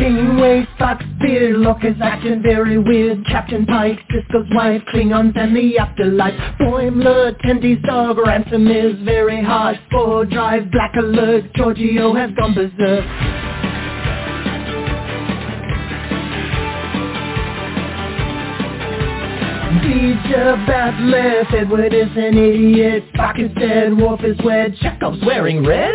Kingway Fox, beard look is acting very weird. Captain Pike, Sisko's wife, Klingons and the afterlife. Boimler, Tendi's dog, Ransom is very hard For drive, black alert, Georgiou has gone berserk Teacher Bat'leth, Edward is an idiot. Spock is dead, Worf is wed, Chekov's wearing red.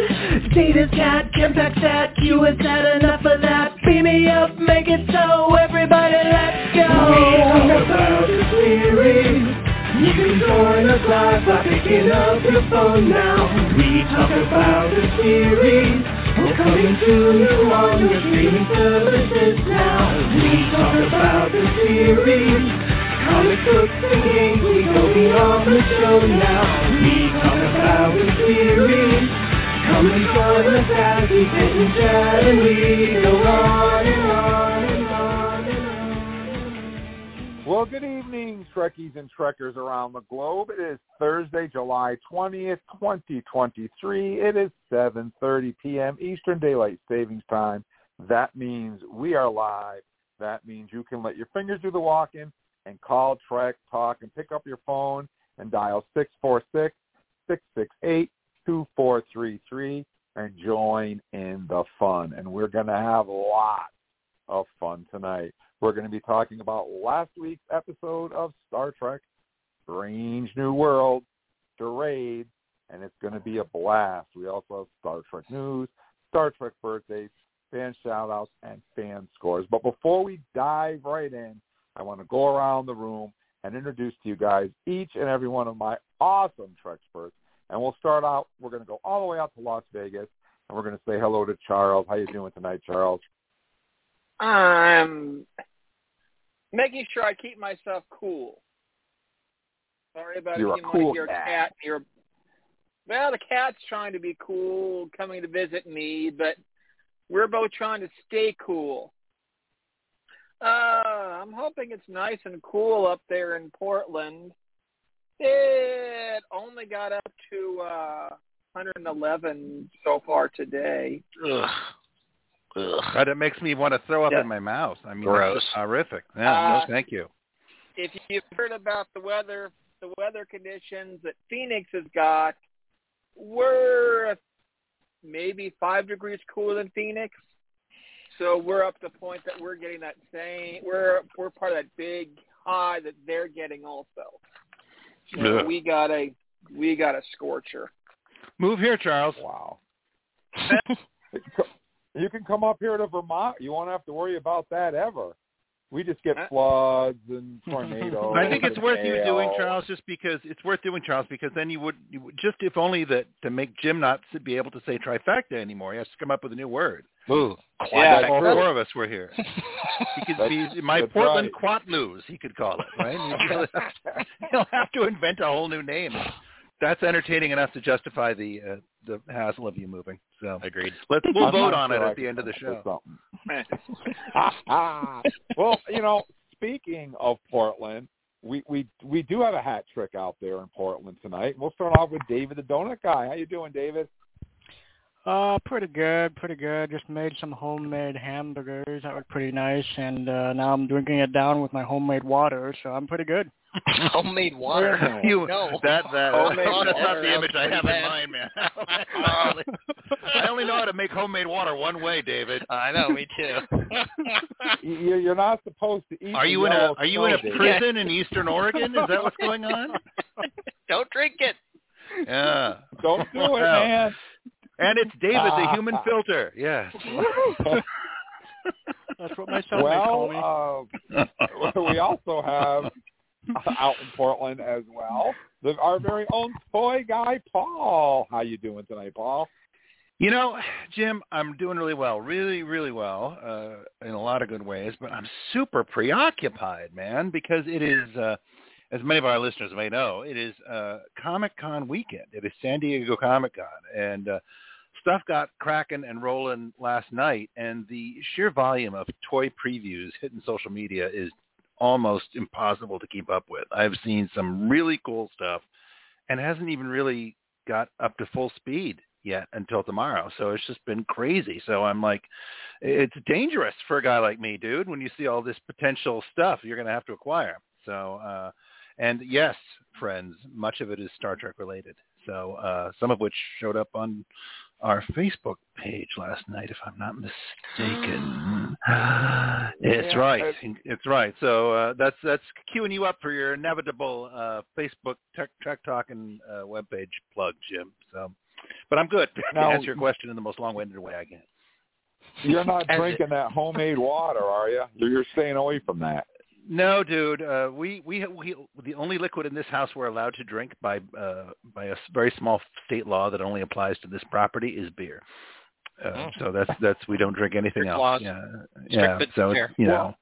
Data's cat, Kempak's at, Q has had enough of that. Beam me up, make it so, everybody let's go. We talk about the series. You can join us live by picking up your phone now. We talk about the series. We're coming to you on your streaming services now. We talk about the series Comic books and games, we go beyond the show now. We talk about the series. And join us as we sit and chat and we go on and on and on and on. Well, good evening, Trekkies and Trekkers around the globe. It is Thursday, July 20th, 2023. It is 7.30 p.m. Eastern Daylight Savings Time. That means we are live. That means you can let your fingers do the walking and call, Trek, talk, and pick up your phone and dial 646-668-2433 and join in the fun. And we're going to have lots of fun tonight. We're going to be talking about last week's episode of Star Trek, Strange New World, Charade, and it's going to be a blast. We also have Star Trek news, Star Trek birthdays, fan shout-outs, and fan scores. But before we dive right in, I want to go around the room and introduce to you guys each and every one of my awesome Treksperts. And we'll start out, we're going to go all the way out to Las Vegas, and we're going to say hello to Charles. How you doing tonight, Charles? I'm making sure I keep myself cool. Sorry about You're a cool hear cat. cat near. Well, the cat's trying to be cool, coming to visit me, but we're both trying to stay cool. Uh, I'm hoping it's nice and cool up there in Portland. It only got up to uh 111 so far today. Ugh. Ugh. God, it makes me want to throw up Yeah. in my mouth. I mean, Gross. it's horrific. Yeah, Uh, no, thank you. if you've heard about the weather, the weather conditions that Phoenix has got, we're maybe five degrees cooler than Phoenix. So we're up to the point that we're getting that same. We're we're part of that big high that they're getting also. So Ugh. we got a we got a scorcher. Move here, Charles. Wow. you can come up here to Vermont. You won't have to worry about that ever. We just get uh, floods and tornadoes. I think it's and worth you doing, Charles, just because it's worth doing, Charles, because then you would, you would just if only that to make Jim not s- be able to say trifecta anymore. He has to come up with a new word. Ooh, Yeah, all four of us were here. He could be my Portland right. Quatloos, he could call it, right? He'll have, to, he'll have to invent a whole new name. That's entertaining enough to justify the uh, the hassle of you moving. So agreed. let's we'll I'm vote not on it sure I at the end of the show. with something. well, you know, speaking of Portland, we we we do have a hat trick out there in Portland tonight. We'll start off with David the Donut Guy. How you doing, David? Uh, pretty good, pretty good. Just made some homemade hamburgers. That was pretty nice, and uh, now I'm drinking it down with my homemade water, so I'm pretty good. Homemade water. You, no. that that Homemade that's not the image I have pretty in mind, man. I only- I only know how to make homemade water one way, David. I know, me too. You- You're not supposed to eat. Are you in a Are you in a snow, David. prison in Eastern Oregon? Is that what's going on? Don't drink it. Yeah. Don't do it, Well, man. And it's David, the human filter. Yes. That's what my cellmates call me. well, uh, we also have uh, out in Portland as well the, our very own toy guy, Paul. How you doing tonight, Paul? You know, Jim, I'm doing really well, really, really well, uh, in a lot of good ways. But I'm super preoccupied, man, because it is, uh, as many of our listeners may know, it is uh, Comic Con weekend. It is San Diego Comic Con, and uh, stuff got cracking and rolling last night. And the sheer volume of toy previews hitting social media is almost impossible to keep up with. I've seen some really cool stuff, and hasn't even really got up to full speed yet until tomorrow. So it's just been crazy. So I'm like, it's dangerous for a guy like me, dude. When you see all this potential stuff, you're going to have to acquire. So, uh, and yes, friends, much of it is Star Trek related. So uh, some of which showed up on our Facebook page last night, if I'm not mistaken. it's Yeah, right. It's right. So uh, that's that's queuing you up for your inevitable uh, Facebook Tech Tech Talk and uh, webpage plug, Jim. So, but I'm good to answer your question in the most long-winded way I can. You're not drinking that homemade water, are you? You're staying away from that. No, dude. Uh, we, we we the only liquid in this house we're allowed to drink by uh, by a s- very small state law that only applies to this property is beer. Uh, Oh. So that's that's we don't drink anything Strict else. laws. Yeah, Strict yeah. So it's, you know,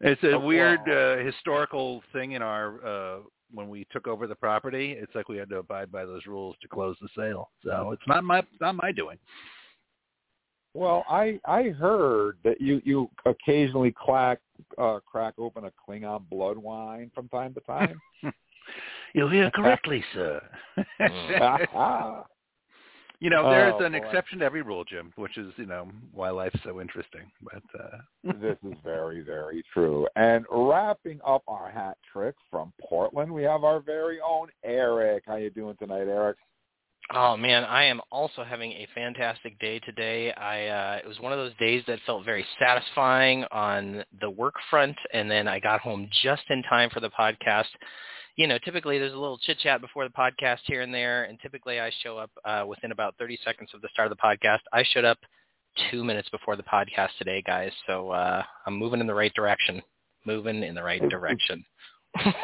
it's a Oh, weird wow. uh, historical thing in our uh, when we took over the property. It's like we had to abide by those rules to close the sale. So it's not my not my doing. Well, I I heard that you you occasionally crack uh, crack open a Klingon blood wine from time to time. You hear correctly, sir. You know, there's Oh, an boy. exception to every rule, Jim, which is, you know, why life's so interesting. But uh this is very very true. And wrapping up our hat trick from Portland, we have our very own Eric. How you doing tonight, Eric? Oh man, I am also having a fantastic day today. I uh it was one of those days that felt very satisfying on the work front and then I got home just in time for the podcast. You know, typically there's a little chit chat before the podcast here and there and typically I show up uh within about 30 seconds of the start of the podcast. I showed up 2 minutes before the podcast today, guys. So uh I'm moving in the right direction. Moving in the right direction.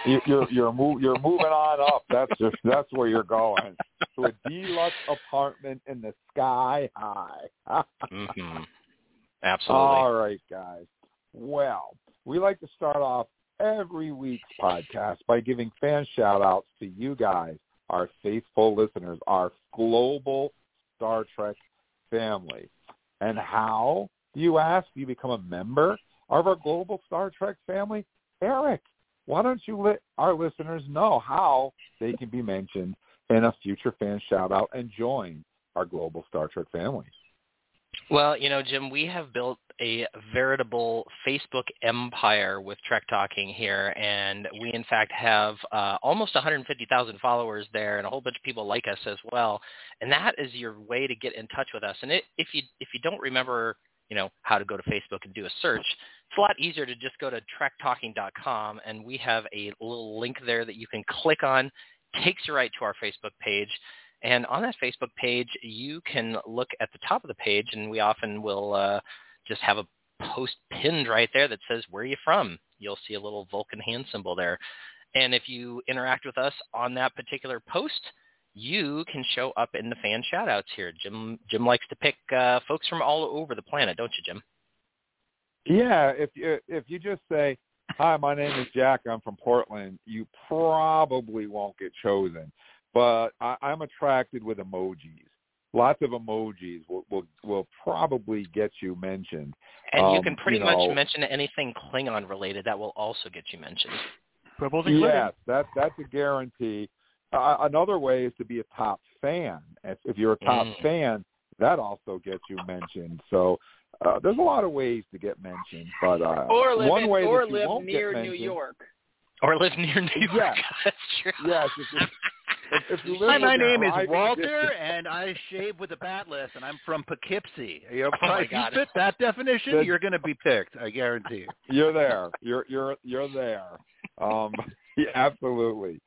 You, you're you're move, you're moving on up. That's just that's where you're going to a deluxe apartment in the sky high. mhm. Absolutely. All right, guys. Well, we like to start off every week's podcast by giving fan shout outs to you guys, our faithful listeners, our global Star Trek family. And how, do you ask, do you become a member of our global Star Trek family? Eric, why don't you let our listeners know how they can be mentioned in a future fan shout out and join our global Star Trek family? Well, you know, Jim, we have built a veritable Facebook empire with Trek Talking here, and we in fact have uh, almost 150,000 followers there, and a whole bunch of people like us as well. And that is your way to get in touch with us. And it, if you if you don't remember, you know, how to go to Facebook and do a search, it's a lot easier to just go to trektalking.com, and we have a little link there that you can click on, takes you right to our Facebook page. And on that Facebook page, you can look at the top of the page, and we often will uh, just have a post pinned right there that says, where are you from? You'll see a little Vulcan hand symbol there. And if you interact with us on that particular post, you can show up in the fan shout-outs here. Jim, Jim likes to pick uh, folks from all over the planet, don't you, Jim? Yeah, if you if you just say, "Hi, my name is Jack. I'm from Portland," you probably won't get chosen. But I, I'm attracted with emojis. Lots of emojis will will, will probably get you mentioned. And you Um, can pretty you much know- mention anything Klingon related. That will also get you mentioned. Yes, that that's a guarantee. Uh, another way is to be a top fan. If, if you're a top Mm. fan, that also gets you mentioned. So uh, there's a lot of ways to get mentioned, but uh, Or live one in, way or that you live won't near get New York. Or live near New York. Yes. That's true. Yes, if, you- if, if you live Hi, my name is Walter, distance- and I shave with a bat'leth, and I'm from Poughkeepsie. You know, Oh, my if you God. fit that definition, Good. you're going to be picked. I guarantee you. You're there. You're you're you're there. Um, yeah, absolutely.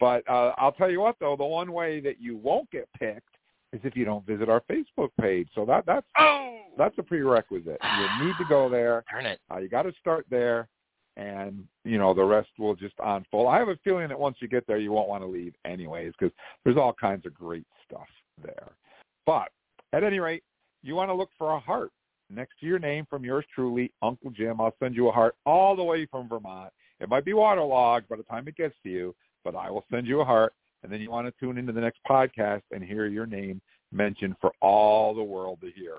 But uh, I'll tell you what, though, the one way that you won't get picked is if you don't visit our Facebook page. So that that's Oh! that's a prerequisite. You need to go there. Darn it. Uh, you got to start there, and you know the rest will just unfold. I have a feeling that once you get there, you won't want to leave anyways because there's all kinds of great stuff there. But at any rate, you want to look for a heart next to your name from yours truly, Uncle Jim. I'll send you a heart all the way from Vermont. It might be waterlogged by the time it gets to you, but I will send you a heart. And then you want to tune into the next podcast and hear your name mentioned for all the world to hear.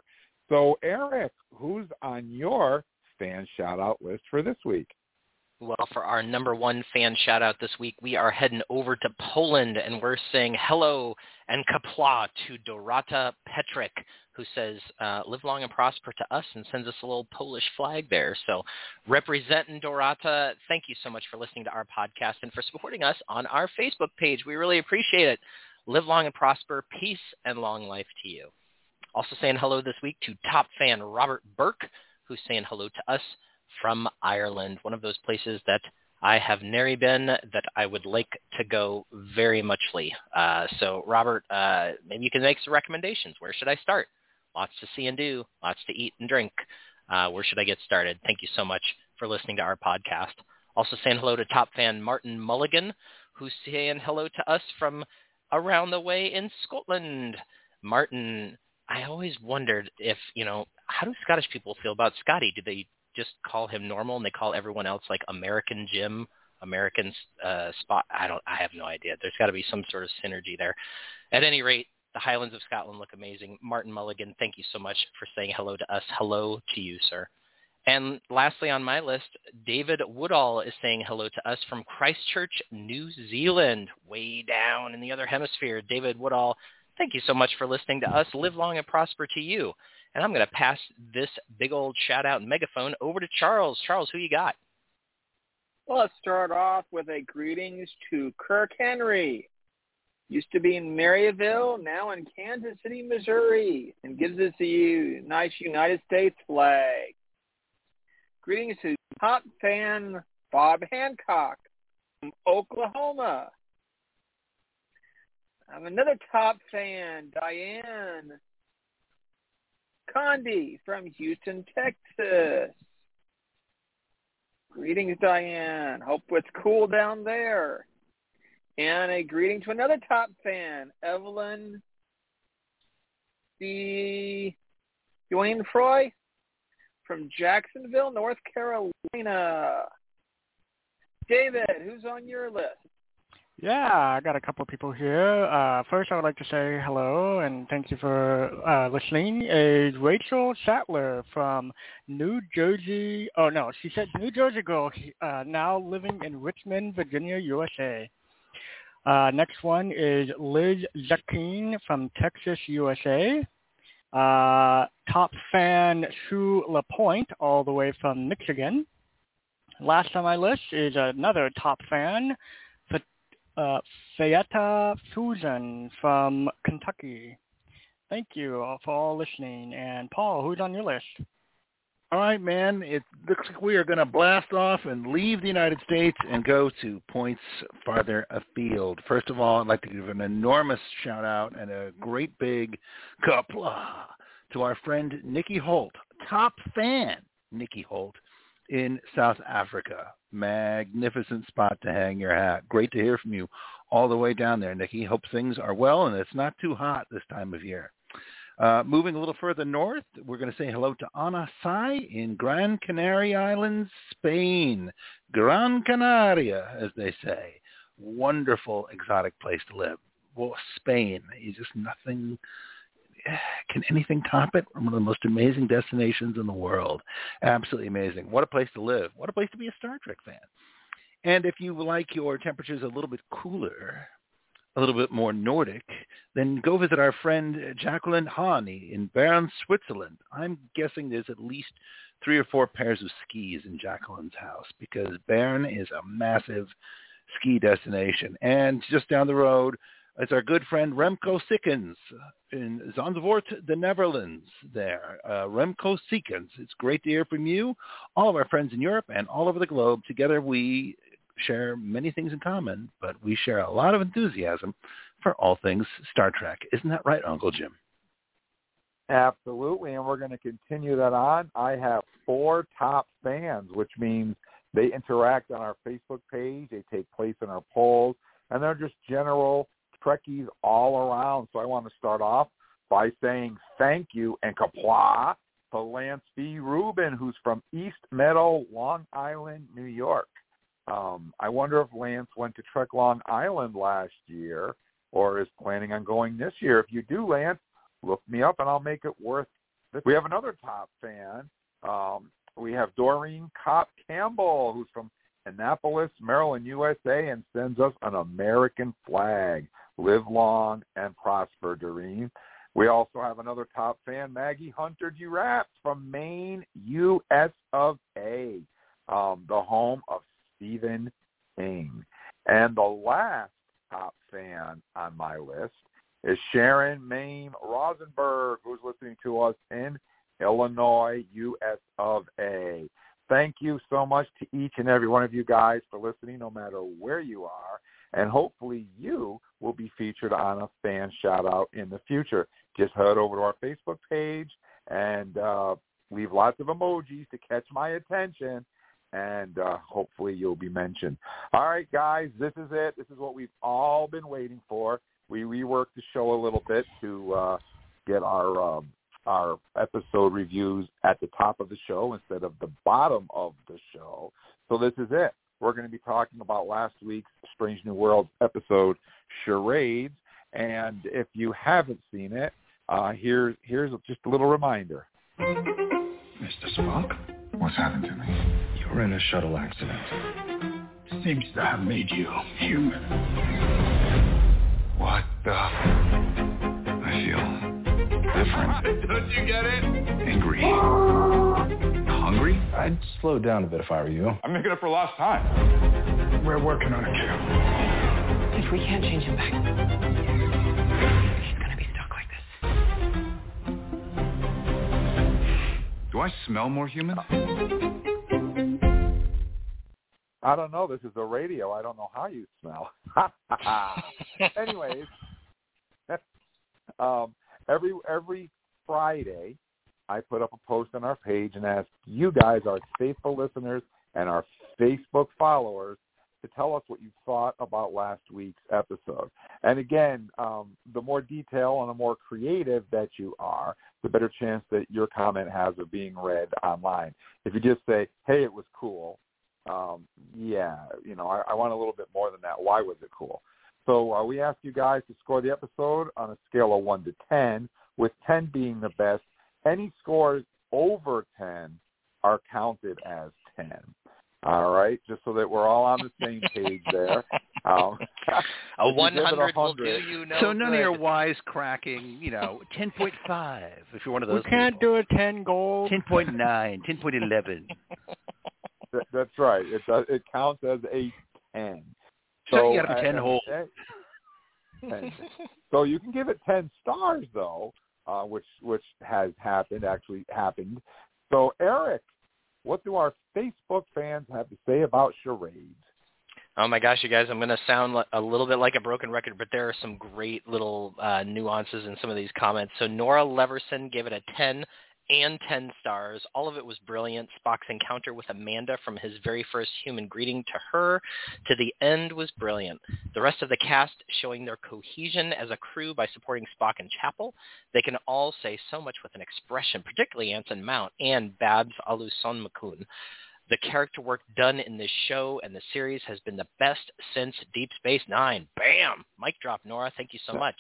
So, Eric, who's on your fan shout out list for this week? Well, for our number one fan shout out this week, we are heading over to Poland and we're saying hello and Qapla' to Dorota Petrick, who says, uh, live long and prosper to us and sends us a little Polish flag there. So representing Dorota, thank you so much for listening to our podcast and for supporting us on our Facebook page. We really appreciate it. Live long and prosper, peace and long life to you. Also saying hello this week to top fan Robert Burke, who's saying hello to us from Ireland, one of those places that I have never been that I would like to go very muchly. Uh, so, Robert, uh, maybe you can make some recommendations. Where should I start? Lots to see and do, lots to eat and drink. Uh, where should I get started? Thank you so much for listening to our podcast. Also saying hello to top fan Martin Mulligan, who's saying hello to us from around the way in Scotland. Martin, I always wondered if, you know, how do Scottish people feel about Scotty? Do they just call him normal and they call everyone else like American Jim, American uh, Spot? I don't. I have no idea. There's got to be some sort of synergy there. At any rate, the Highlands of Scotland look amazing. Martin Mulligan, thank you so much for saying hello to us. Hello to you, sir. And lastly on my list, David Woodall is saying hello to us from Christchurch, New Zealand, way down in the other hemisphere. David Woodall, thank you so much for listening to us. Live long and prosper to you. And I'm going to pass this big old shout out megaphone over to Charles. Charles, who you got? Well, let's start off with a greetings to Kirk Henry. Used to be in Maryville, now in Kansas City, Missouri, and gives us a nice United States flag. Greetings to top fan Bob Hancock from Oklahoma. I have another top fan, Diane Condi from Houston, Texas. Greetings, Diane. Hope it's cool down there. And a greeting to another top fan, Evelyn the Dwayne Froy from Jacksonville, North Carolina. David, who's on your list? Yeah, I got a couple of people here. Uh, first, I would like to say hello and thank you for uh, listening. Is Rachel Sattler from New Jersey? Oh no, she said New Jersey girl, uh, now living in Richmond, Virginia, USA. Uh, next one is Liz Zakin from Texas, USA. Uh, top fan Sue Lapointe, all the way from Michigan. Last on my list is another top fan, uh, Fayetta Fusion from Kentucky. Thank you for all listening. And Paul, who's on your list? All right, man. It looks like we are going to blast off and leave the United States and go to points farther afield. First of all, I'd like to give an enormous shout out and a great big Qapla' to our friend Nikki Holt, top fan Nikki Holt in South Africa. Magnificent spot to hang your hat. Great to hear from you all the way down there, Nikki. Hope things are well and it's not too hot this time of year. Uh, moving a little further north, we're going to say hello to Ana Sai in Gran Canaria Islands, Spain. Gran Canaria, as they say. Wonderful, exotic place to live. Well, Spain is just nothing can anything top it? One of the most amazing destinations in the world. Absolutely amazing. What a place to live. What a place to be a Star Trek fan. And if you like your temperatures a little bit cooler, a little bit more Nordic, then go visit our friend Jacqueline Hani in Bern, Switzerland. I'm guessing there's at least three or four pairs of skis in Jacqueline's house because Bern is a massive ski destination. And just down the road, it's our good friend Remco Sikkens in Zandvoort, the Netherlands there. Uh, Remco Sikkens, it's great to hear from you, all of our friends in Europe and all over the globe. Together we share many things in common, but we share a lot of enthusiasm for all things Star Trek. Isn't that right, Uncle Jim? Absolutely, and we're going to continue that on. I have four top fans, which means they interact on our Facebook page. They take place in our polls, and they're just general Trekkies all around. So I want to start off by saying thank you and Qapla' to Lance B. Rubin, who's from East Meadow, Long Island, New York. Um, I wonder if Lance went to Trek Long Island last year or is planning on going this year. If you do, Lance, look me up and I'll make it worth it. We have another top fan. Um, we have Doreen Cop Campbell, who's from Annapolis, Maryland, USA, and sends us an American flag. Live long and prosper, Doreen. We also have another top fan, Maggie Hunter Durap from Maine, U.S. of A, um, the home of Stephen King. And the last top fan on my list is Sharon Mame Rosenberg, who's listening to us in Illinois, U.S. of A. Thank you so much to each and every one of you guys for listening, no matter where you are. And hopefully you will be featured on a fan shout out in the future. Just head over to our Facebook page and uh, leave lots of emojis to catch my attention and uh, hopefully you'll be mentioned. All right, guys, this is it. This is what we've all been waiting for. We reworked the show a little bit to uh, get our um, our episode reviews at the top of the show instead of the bottom of the show. So this is it. We're going to be talking about last week's Strange New Worlds episode, Charades. And if you haven't seen it, uh, here, here's just a little reminder. Mr. Spock, what's happened to me? You're in a shuttle accident. Seems to have made you human. What the? I feel different. Don't you get it? Angry. Hungry? I'd slow down a bit if I were you. I'm making up for lost time. We're working on it, Q. If we can't change him back, he's gonna be stuck like this. Do I smell more human? I don't know. This is the radio. I don't know how you smell. Anyways, um, every every Friday, I put up a post on our page and ask you guys, our faithful listeners and our Facebook followers, to tell us what you thought about last week's episode. And again, um, the more detail and the more creative that you are, the better chance that your comment has of being read online. If you just say, "Hey, it was cool," um, yeah, you know, I, I want a little bit more than that. Why was it cool? So uh, we asked you guys to score the episode on a scale of 1 to 10, with 10 being the best. Any scores over 10 are counted as 10. All right, just so that we're all on the same page there. Um, a 100 will do you no So none good. of your wise cracking, you know, 10.5 if you're one of those We can't people. do a 10 gold. 10.9, 10.11. That, that's right. It does. It counts as a ten. So you gotta be uh, 10 uh, whole. 10. so you can give it ten stars though, uh, which which has happened. Actually happened. So Eric, what do our Facebook fans have to say about charades? Oh my gosh, you guys! I'm going to sound a little bit like a broken record, but there are some great little uh, nuances in some of these comments. So Nora Leverson gave it a 10 and 10 stars. All of it was brilliant. Spock's encounter with Amanda from his very first human greeting to her to the end was brilliant. The rest of the cast showing their cohesion as a crew by supporting Spock and Chapel. They can all say so much with an expression, particularly Anson Mount and Babs Olusanmokun. The character work done in this show and the series has been the best since Deep Space Nine. Bam! Mic drop, Nora. Thank you so much.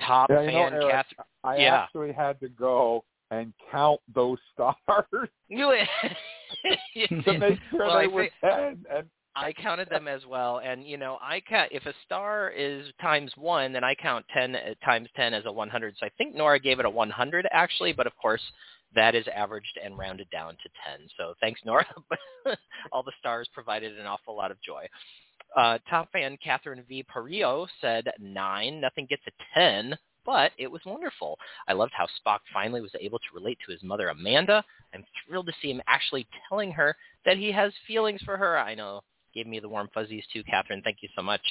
Top Yeah, you know, fan, Eric, Kath. I Yeah. actually had to go and count those stars You, to make sure Well, they I were ten. And I counted them as well, and you know, I count if a star is times one, then I count ten uh, times ten as a 100. So I think Nora gave it a 100 actually, but of course that is averaged and rounded down to 10. So thanks, Nora. All the stars provided an awful lot of joy. Uh, top fan Catherine V. Parillo said nine. Nothing gets a 10, but it was wonderful. I loved how Spock finally was able to relate to his mother Amanda. I'm thrilled to see him actually telling her that he has feelings for her. I know gave me the warm fuzzies too, Catherine. Thank you so much.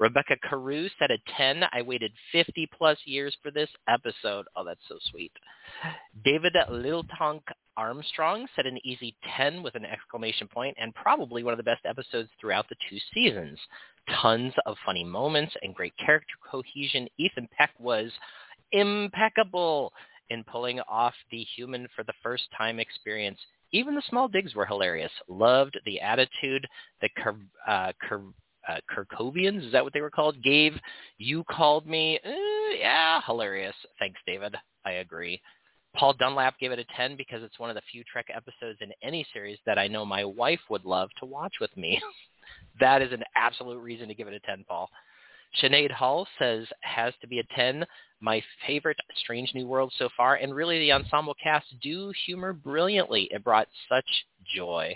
Rebecca Carew said a 10. I waited 50 plus years for this episode. Oh, that's so sweet. David Liltonk Armstrong said an easy 10 with an exclamation point and probably one of the best episodes throughout the two seasons. Tons of funny moments and great character cohesion. Ethan Peck was impeccable in pulling off the human for the first time experience. Even the small digs were hilarious. Loved the attitude that Ker, uh, Ker, uh, Kerkhovians, is that what they were called, gave. You called me. Uh, yeah, hilarious. Thanks, David. I agree. Paul Dunlap gave it a 10 because it's one of the few Trek episodes in any series that I know my wife would love to watch with me. that is an absolute reason to give it a 10, Paul. Sinead Hall says has to be a 10. My favorite Strange New World so far, and really the ensemble cast do humor brilliantly. It brought such joy.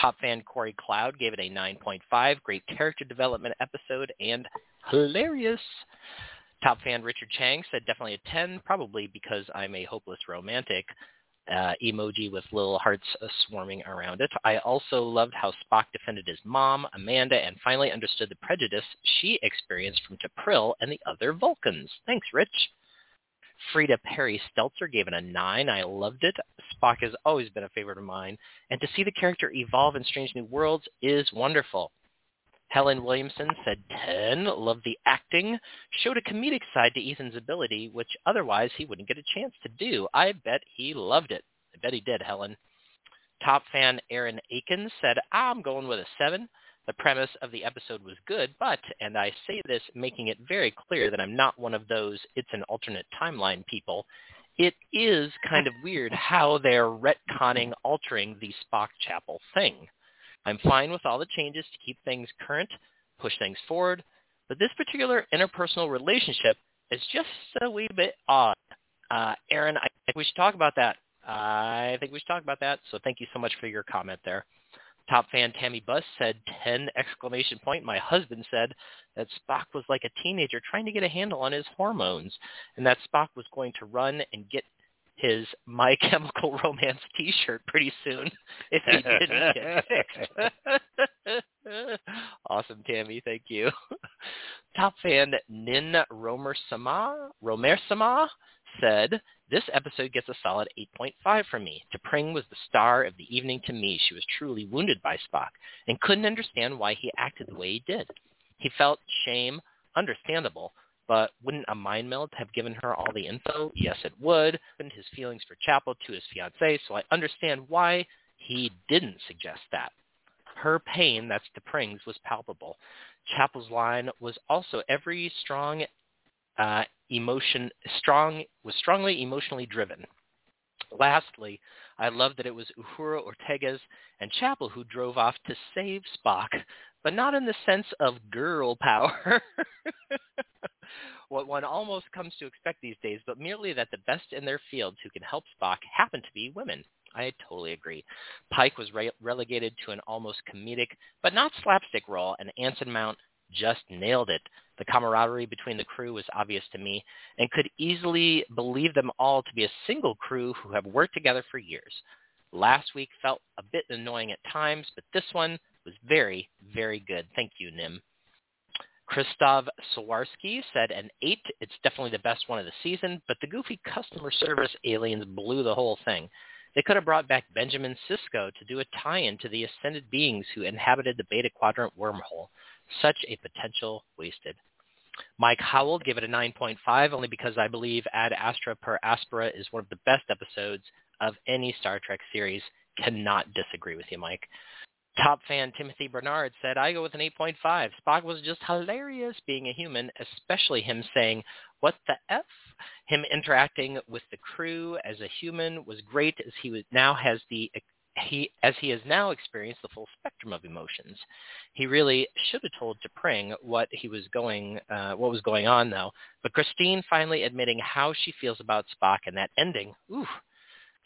Top fan Corey Cloud gave it a 9.5. Great character development episode and hilarious. Top fan Richard Chang said definitely a 10, probably because I'm a hopeless romantic. Uh, emoji with little hearts uh, swarming around it. I also loved how Spock defended his mom, Amanda, and finally understood the prejudice she experienced from T'Pril and the other Vulcans. Thanks, Rich. Frida Perry Stelzer gave it a 9. I loved it. Spock has always been a favorite of mine, and to see the character evolve in Strange New Worlds is wonderful. Helen Williamson said 10, loved the acting, showed a comedic side to Ethan's ability, which otherwise he wouldn't get a chance to do. I bet he loved it. I bet he did, Helen. Top fan Aaron Aikens said, I'm going with a 7. The premise of the episode was good, but, and I say this making it very clear that I'm not one of those it's an alternate timeline people, it is kind of weird how they're retconning altering the Spock Chapel thing. I'm fine with all the changes to keep things current, push things forward, but this particular interpersonal relationship is just a wee bit odd. Uh, Aaron, I think we should talk about that. I think we should talk about that. So thank you so much for your comment there. Top fan Tammy Buss said 10 exclamation point. My husband said that Spock was like a teenager trying to get a handle on his hormones and that Spock was going to run and get his My Chemical Romance T-shirt pretty soon if he didn't get fixed. awesome, Tammy. Thank you. Top fan Nin Romer Sama Romer Sama said, this episode gets a solid 8.5 from me. T'Pring was the star of the evening to me. She was truly wounded by Spock and couldn't understand why he acted the way he did. He felt shame, understandable, but wouldn't a mind meld have given her all the info? Yes, it would. And his feelings for Chapel to his fiancée, so I understand why he didn't suggest that. Her pain, that's T'Pring's, was palpable. Chapel's line was also every strong uh, emotion, strong, was strongly emotionally driven. Lastly, I love that it was Uhura Ortegas and Chapel who drove off to save Spock, but not in the sense of girl power. what one almost comes to expect these days, but merely that the best in their fields who can help Spock happen to be women. I totally agree. Pike was re- relegated to an almost comedic, but not slapstick role, and Anson Mount just nailed it. The camaraderie between the crew was obvious to me, and could easily believe them all to be a single crew who have worked together for years. Last week felt a bit annoying at times, but this one was very, very good. Thank you, Nim. Christov Sawarski said an 8. It's definitely the best one of the season, but the goofy customer service aliens blew the whole thing. They could have brought back Benjamin Sisko to do a tie-in to the ascended beings who inhabited the Beta Quadrant wormhole. Such a potential wasted. Mike Howell gave it a 9.5 only because I believe Ad Astra per Aspera is one of the best episodes of any Star Trek series. Cannot disagree with you, Mike. Top fan Timothy Bernard said, I go with an 8.5. Spock was just hilarious being a human, especially him saying, what the F? Him interacting with the crew as a human was great as he was, now has the he as he has now experienced the full spectrum of emotions. He really should have told T'Pring what he was going uh, what was going on though. But Christine finally admitting how she feels about Spock and that ending, ooh,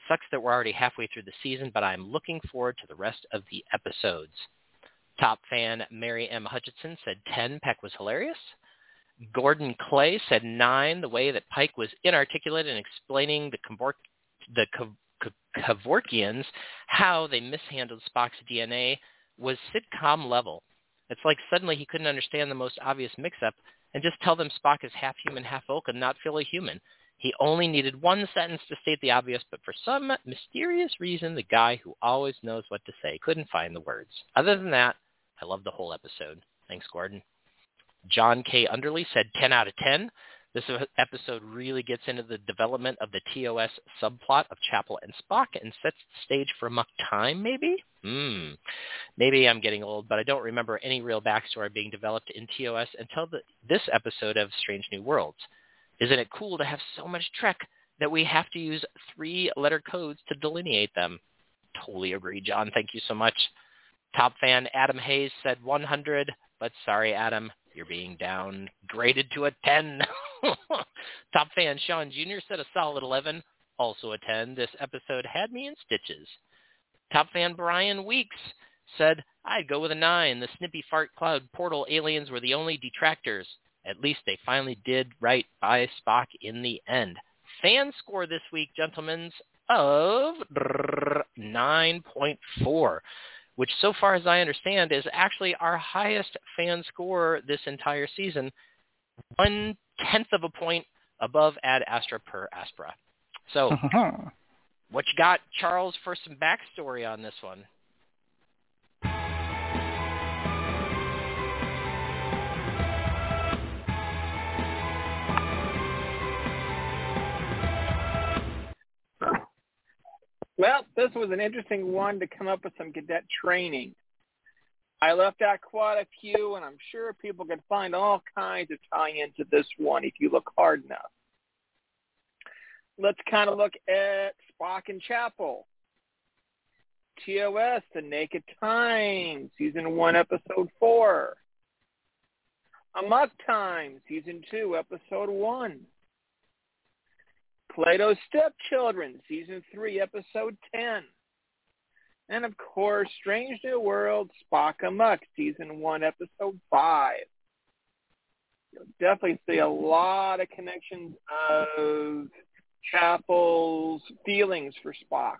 Sucks that we're already halfway through the season, but I'm looking forward to the rest of the episodes. Top fan Mary M. Hutchinson said 10, Peck was hilarious. Gordon Clay said 9, the way that Pike was inarticulate in explaining the, Kavor- the Kevorkians, how they mishandled Spock's DNA, was sitcom level. It's like suddenly he couldn't understand the most obvious mix-up and just tell them Spock is half human, half Vulcan, not fully human. He only needed one sentence to state the obvious, but for some mysterious reason, the guy who always knows what to say couldn't find the words. Other than that, I love the whole episode. Thanks, Gordon. John K. Underly said 10 out of 10. This episode really gets into the development of the TOS subplot of Chapel and Spock and sets the stage for Amok Time, maybe? Hmm. Maybe I'm getting old, but I don't remember any real backstory being developed in TOS until the, this episode of Strange New Worlds. Isn't it cool to have so much Trek that we have to use three-letter codes to delineate them. Totally agree, John. Thank you so much. Top fan Adam Hayes said 100, but sorry, Adam, you're being downgraded to a 10. Top fan Sean Jr. said a solid 11, also a 10. This episode had me in stitches. Top fan Brian Weeks said, I'd go with a 9. The snippy fart cloud portal aliens were the only detractors. At least they finally did right by Spock in the end. Fan score this week, gentlemen, of 9.4 which so far as I understand is actually our highest fan score this entire season, one tenth of a point above Ad Astra per Aspera. So uh-huh. what you got, Charles, for some backstory on this one? Well, this was an interesting one to come up with some cadet training. I left out quite a few, and I'm sure people can find all kinds of tie-ins to this one if you look hard enough. Let's kind of look at Spock and Chapel. TOS, The Naked Time, Season 1, Episode 4. Amok Time, Season 2, Episode 1. Plato's Stepchildren, Season 3, Episode 10. And of course, Strange New World, Spock Amok, Season 1, Episode 5. You'll definitely see a lot of connections of Chapel's feelings for Spock.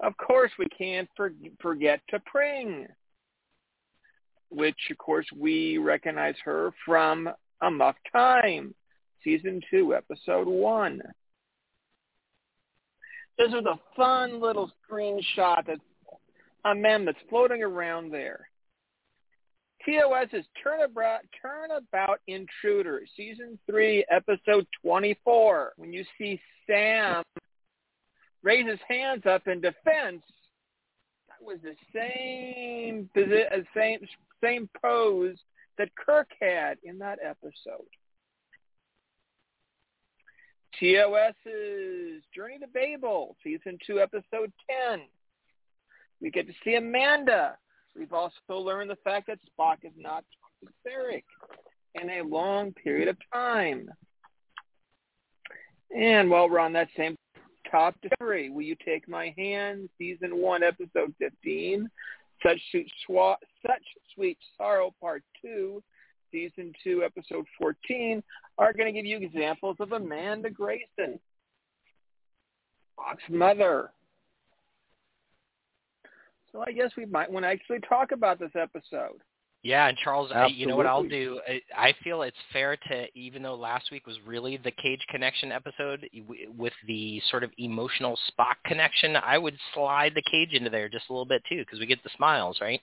Of course, we can't forget T'Pring, which, of course, we recognize her from Amok Time. Season 2, Episode 1. This is a fun little screenshot that a mem that's floating around there. TOS is Turnabout, Turnabout Intruder, Season 3, Episode 24. When you see Sam raise his hands up in defense, that was the same, same, same pose that Kirk had in that episode. TOS's Journey to Babel, Season 2, Episode 10. We get to see Amanda. We've also learned the fact that Spock is not etheric in a long period of time. And while we're on that same top discovery, Will You Take My Hand, Season 1, Episode 15. Such Sweet, Such Sweet Sorrow, Part 2, Season 2, Episode 14, are going to give you examples of Amanda Grayson, Spock's mother. So I guess we might want to actually talk about this episode. Yeah, and Charles, I, you know what I'll do? I, I feel it's fair to, even though last week was really the Cage Connection episode with the sort of emotional Spock connection, I would slide the Cage into there just a little bit too, because we get the smiles, right?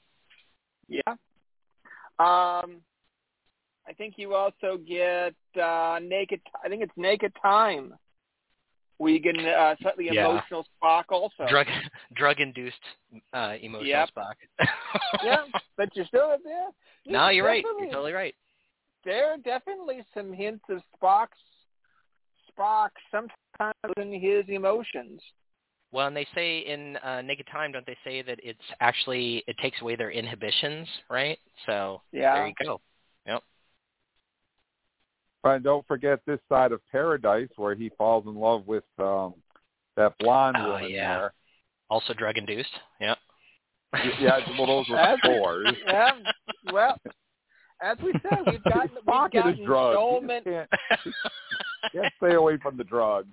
Yeah. Um, I think you also get uh, naked. I think it's naked time. We you get uh, slightly yeah. emotional Spock also. Drug drug induced uh, emotional yep. Spock. yeah, but you're still there. No, you're right. You're totally right. There are definitely some hints of Spock's Spock sometimes in his emotions. Well, and they say in uh, Naked Time, don't they say that it's actually it takes away their inhibitions, right? So yeah. there you go. Yep. And don't forget this side of paradise where he falls in love with um that blonde oh, woman yeah. there. Also drug induced. Yep. Yeah, well those were spores. yeah. Well, as we said, we've gotten we've Pocket gotten is drugs. so many. can't, can't stay away from the drugs.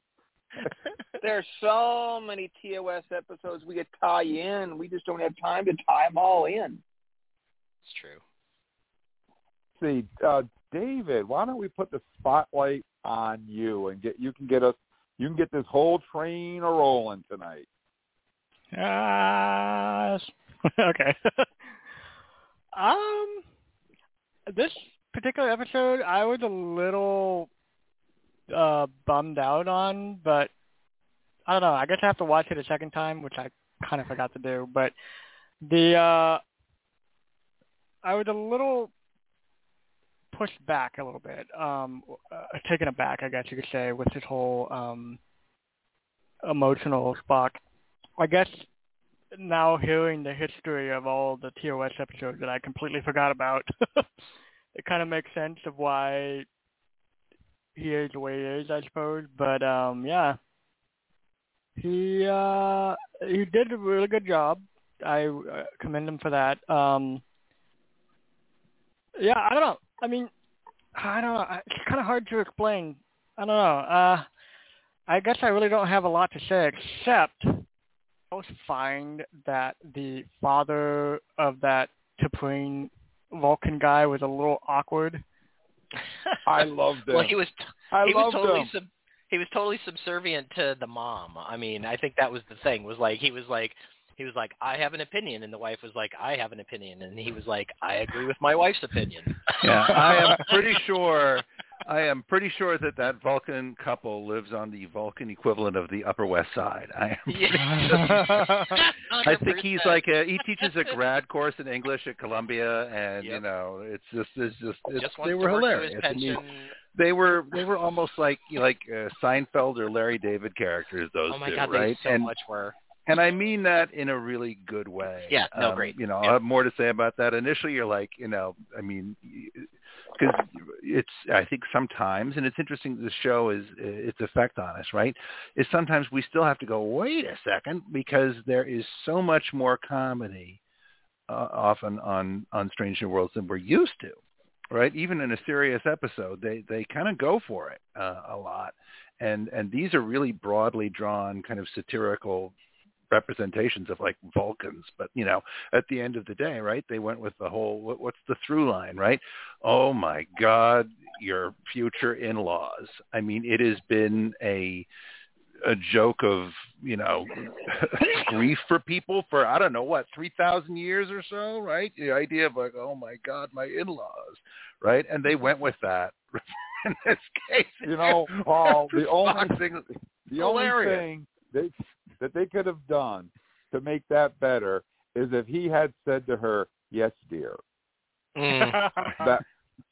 There's so many TOS episodes we could tie in. We just don't have time to tie them all in. It's true. see, uh, David, why don't we put the spotlight on you and get you can get us you can get this whole train a rolling tonight. Yes. okay. um, this particular episode, I was a little uh bummed out on, but I don't know. I guess I have to watch it a second time, which I kind of forgot to do. But the uh I was a little pushed back a little bit, um, uh, taken aback, I guess you could say, with his whole um, emotional Spock. I guess now hearing the history of all the TOS episodes that I completely forgot about, it kind of makes sense of why he is the way he is, I suppose. But um, yeah, he uh, he did a really good job. I uh, commend him for that. Um, yeah, I don't know. I mean, I don't know. It's kind of hard to explain. I don't know. Uh, I guess I really don't have a lot to say except I was find that the father of that T'Pring Vulcan guy was a little awkward. I loved him. well, he was I he was totally him. sub, he was totally subservient to the mom. I mean, I think that was the thing. Was like he was like he was like I have an opinion, and the wife was like I have an opinion, and he was like I agree with my wife's opinion. Yeah, I am pretty sure. I am pretty sure that that Vulcan couple lives on the Vulcan equivalent of the Upper West Side. I am. Yeah. I think he's like a, he teaches a grad course in English at Columbia, and you know, it's just it's just it's, just they were to work to hilarious. I mean, they were they were almost like like uh, Seinfeld or Larry David characters. Those Oh my two, god, right? they so and much were. And I mean that in a really good way. Yeah, no, Um, great. You know, Yeah. I have more to say about that. Initially, you're like, you know, I mean, because it's I think sometimes, and it's interesting. The show is its effect on us, right? Is sometimes we still have to go wait a second because there is so much more comedy uh, often on on Strange New Worlds than we're used to, right? Even in a serious episode, they they kind of go for it uh, a lot, and and these are really broadly drawn, kind of satirical representations of like Vulcans, but you know, at the end of the day, right? They went with the whole what, what's the through line, right? Oh my God, your future in-laws. I mean, it has been a a joke of you know grief for people for I don't know what three thousand years or so, right? The idea of like, oh my God, my in-laws, right? And they went with that in this case. You know, Paul, the only thing- the only hilarious. thing they that they could have done to make that better is if he had said to her, "Yes, dear." Mm.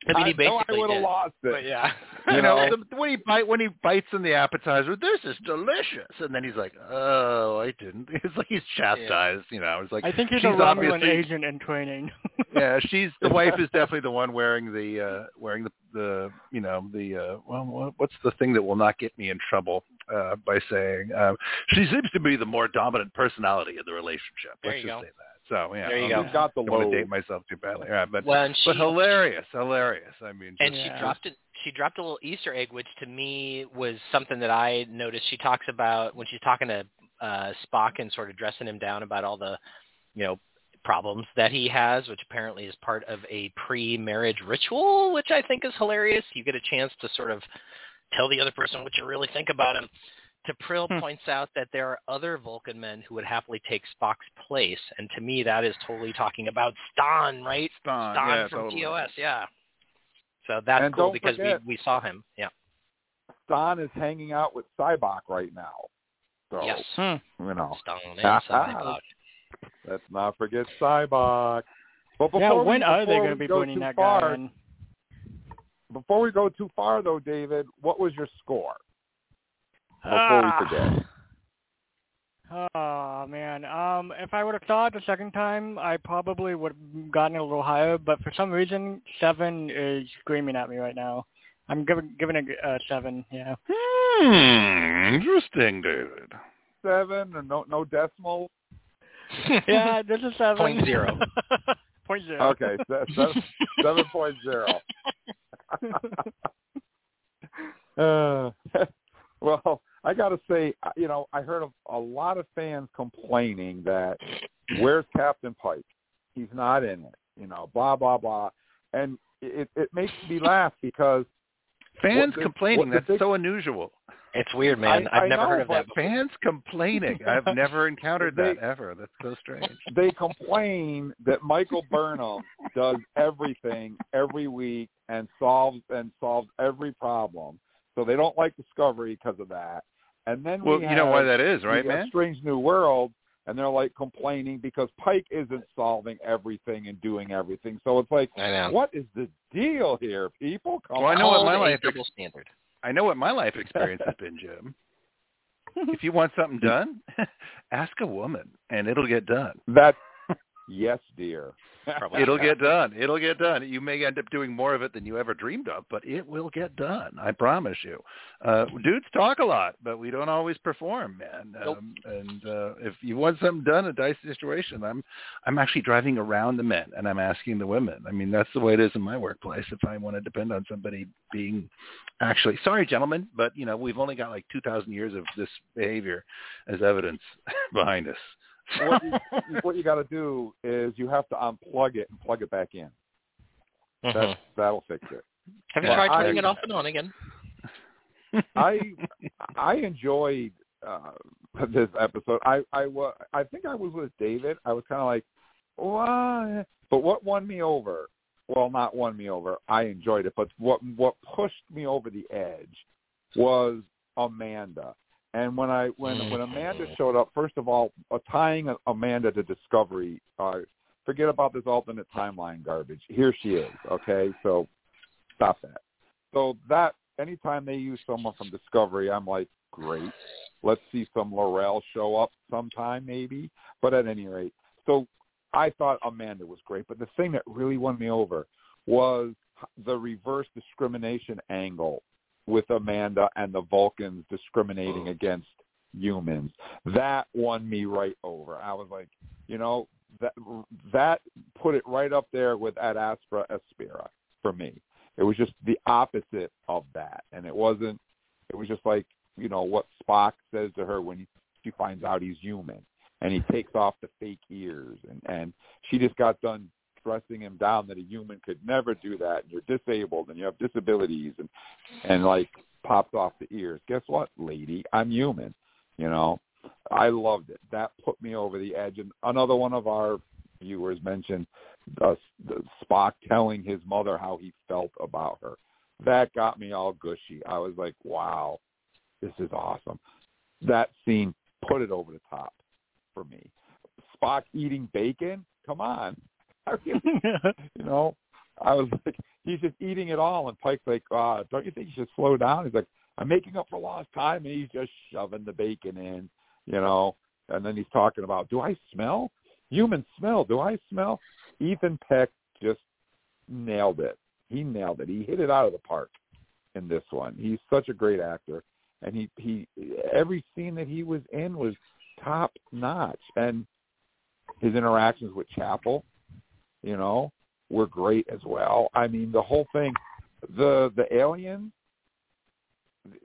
That I mean, he know I basically would have lost it. But yeah. You You know, know? the, when he bite when he bites in the appetizer, this is delicious, and then he's like, "Oh, I didn't." It's like he's chastised. You know, it's like I think he's she's a Romulan obviously- agent in training. yeah, she's the wife is definitely the one wearing the uh wearing the the you know the uh well what- what's the thing that will not get me in trouble uh by saying um she seems to be the more dominant personality in the relationship. There Let's you just go. say that. So yeah, There you I'm go. Got the I don't low. to date myself too badly. Yeah, but Well, she but hilarious, hilarious. I mean, and she Yeah. dropped it. She dropped a little Easter egg, which to me was something that I noticed. She talks about when she's talking to uh, Spock and sort of dressing him down about all the, you know, problems that he has, which apparently is part of a pre-marriage ritual, which I think is hilarious. You get a chance to sort of tell the other person what you really think about him. T'Pril Hmm. points out that there are other Vulcan men who would happily take Spock's place, and to me, that is totally talking about Stonn, right? Stonn, Stonn yeah, from totally. TOS, yeah. So that's And cool because forget- we we saw him. Yeah. Stonn is hanging out with Sybok right now. So yes. Hmm. you know, Stonn and Sybok. let's not forget Sybok. But before yeah, we, when are they going to be go bringing too that far, guy in? Before we go too far, though, David, what was your score? Before we forget. Oh man, um, if I would have thought the second time, I probably would have gotten it a little higher. But for some reason, seven is screaming at me right now. I'm giving giving a uh, seven. Yeah. Hmm, interesting, David. Seven and no no decimals. yeah, this is seven. Point zero. Point zero. Okay, se- se- seven point zero. uh, well, I got to say, you know, I heard of a lot of fans complaining that where's Captain Pike? He's not in it. You know, blah blah blah, and it it makes me laugh because Fans complaining that's big- so unusual. It's weird, man. I- I've I never know, heard of that. but Before. Fans complaining. I've never encountered They- that ever. That's so strange. they complain that Michael Burnham does everything every week and solves and solves every problem. So they don't like Discovery because of that. And then Well, we you know why that is, right, uh, man? Strange New World, and they're like complaining because Pike isn't solving everything and doing everything. So it's like, I know. what is the deal here, people? Come Well, I know what Hold my life double standard. I know what my life experience has been, Jim. if you want something done, ask a woman, and it'll get done. That, yes, dear. It'll get done. It'll get done. You may end up doing more of it than you ever dreamed of, but it will get done. I promise you. Uh, dudes talk a lot, but we don't always perform, man. Nope. Um, and uh, if you want something done in a dicey situation, I'm I'm actually driving around the men and I'm asking the women. I mean, that's the way it is in my workplace. If I want to depend on somebody being actually sorry, gentlemen, but you know we've only got like two thousand years of this behavior as evidence behind us. What you, what you got to do is you have to unplug it and plug it back in. Mhm. That that'll fix it. Have you Yeah, tried I- turning it off and on again? I I enjoyed uh, this episode. I I wa- I think I was with David. I was kind of like, what? But what won me over? Well, not won me over. I enjoyed it, but what what pushed me over the edge was Amanda. And when I when when Amanda showed up, first of all, uh, tying Amanda to Discovery. Uh, forget about this alternate timeline garbage. Here she is. Okay, so stop that. So that anytime they use someone from Discovery, I'm like, great. Let's see some Laurel show up sometime, maybe. But at any rate, so I thought Amanda was great. But the thing that really won me over was the reverse discrimination angle with Amanda and the Vulcans discriminating oh. against humans. That won me right over. I was like, you know, that that put it right up there with Ad Astra Aspera for me. It was just the opposite of that, and it wasn't. It was just like you know what Spock says to her when he, she finds out he's human, and he takes off the fake ears, and and she just got done stressing him down that a human could never do that. And you're disabled, and you have disabilities, and and like pops off the ears. Guess what, lady? I'm human. You know, I loved it. That put me over the edge. And another one of our viewers mentioned uh, the Spock telling his mother how he felt about her. That got me all gushy. I was like, wow, this is awesome. That scene put it over the top for me. Spock eating bacon? Come on. I really, you know, I was like, he's just eating it all. And Pike's like, uh, don't you think you should slow down? He's like, I'm making up for lost time. And he's just shoving the bacon in, you know. And then he's talking about, do I smell? Human smell. Do I smell? Ethan Peck just nailed it. He nailed it. He hit it out of the park in this one. He's such a great actor. And he, he every scene that he was in was top notch. And his interactions with Chapel, you know, were great as well. I mean, the whole thing, the the alien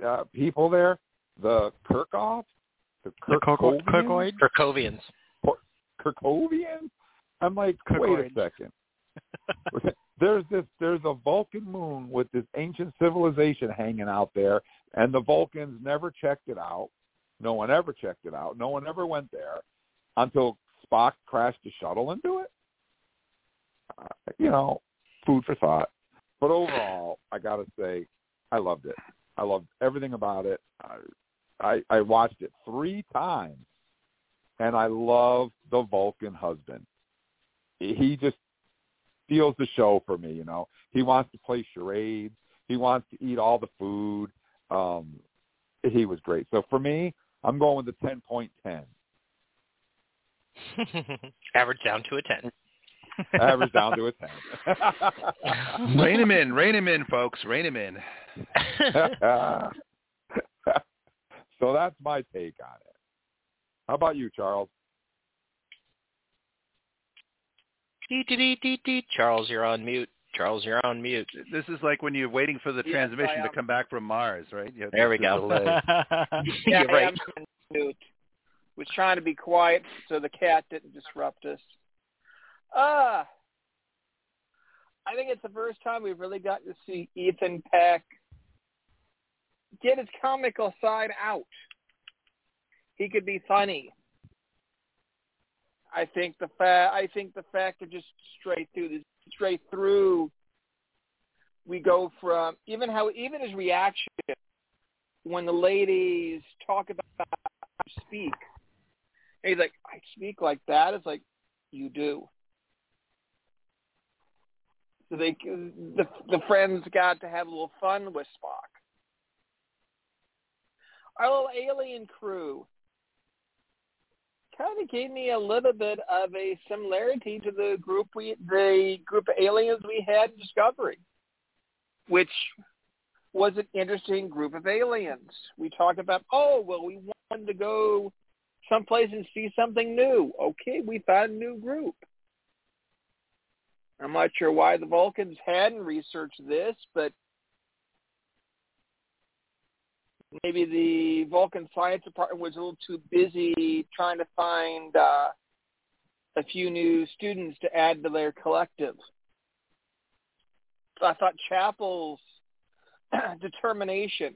uh, people there, the Kirkoff, the The Kerkhovians, Kirkoid? Kerkhovians. Kerkhovians. I'm like, wait a second. there's this there's a Vulcan moon with this ancient civilization hanging out there, and the Vulcans never checked it out. No one ever checked it out. No one ever went there until Spock crashed the shuttle into it. You know, food for thought. But overall, I got to say, I loved it. I loved everything about it. I, I I watched it three times, and I love the Vulcan husband. He just steals the show for me. You know, he wants to play charades. He wants to eat all the food. Um, he was great. So for me, I'm going with the ten point ten. Average down to a 10. Average down to a ten. rein him in, rein him in, folks, rein him in. so that's my take on it. How about you, Charles? Dee, dee, dee, dee, dee. Charles, you're on mute. Charles, you're on mute. This is like when you're waiting for the Yes, transmission to come back from Mars, right? You have There we go. Yeah, You're I right. am on mute. Was trying to be quiet so the cat didn't disrupt us. Uh I think it's the first time we've really gotten to see Ethan Peck get his comical side out. He could be funny. I think the fa- I think the fact of just straight through this straight through we go from even how even his reaction when the ladies talk about speak And he's like, I speak like that. It's like, you do. So they, the the friends got to have a little fun with Spock. Our little alien crew kind of gave me a little bit of a similarity to the group we the group of aliens we had in Discovery, which was an interesting group of aliens. We talked about, oh well, we wanted to go someplace and see something new. Okay, we found a new group. I'm not sure why the Vulcans hadn't researched this, but maybe the Vulcan Science Department was a little too busy trying to find uh, a few new students to add to their collective. I thought Chapel's determination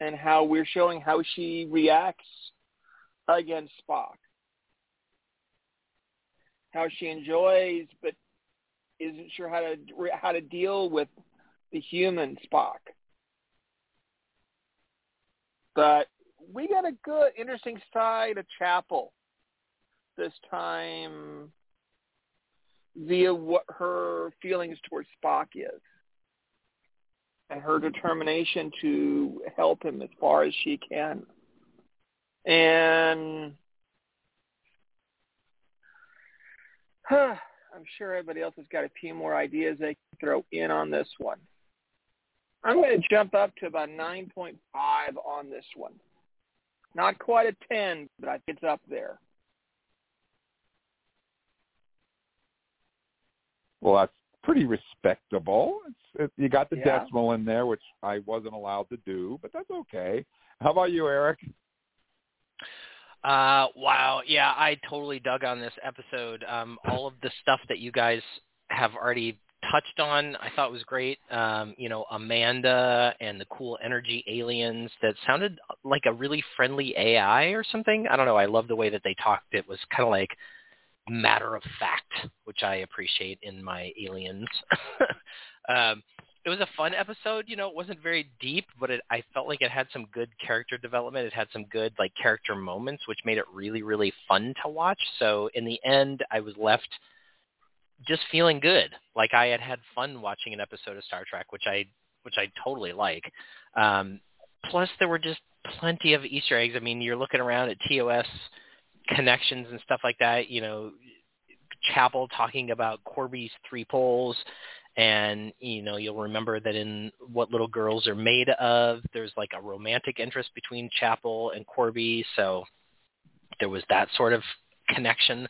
and how we're showing how she reacts against Spock. How she enjoys but isn't sure how to how to deal with the human Spock. But we got a good, interesting side of Chapel this time via what her feelings towards Spock is and her determination to help him as far as she can. And huh, I'm sure everybody else has got a few more ideas they can throw in on this one. I'm going to jump up to about 9.5 on this one. Not quite a 10, but I think it's up there. Well, that's pretty respectable. It's, it, you got the Yeah. decimal in there, which I wasn't allowed to do, but that's okay. How about you, Eric? Uh, wow. Yeah, I totally dug on this episode. Um, all of the stuff that you guys have already touched on, I thought was great. Um, you know, Amanda and the cool energy aliens that sounded like a really friendly AI or something. I don't know. I love the way that they talked. It was kind of like matter of fact, which I appreciate in my aliens. um, it was a fun episode. You know, it wasn't very deep, but it, I felt like it had some good character development. It had some good like character moments, which made it really, really fun to watch. So in the end, I was left just feeling good, like I had had fun watching an episode of Star Trek, which I which I totally like. Um, plus, there were just plenty of Easter eggs. I mean, you're looking around at TOS connections and stuff like that. You know, Chapel talking about Korby's three poles and you know you'll remember that in what little girls are made of there's like a romantic interest between chapel and Korby. So there was that sort of connection.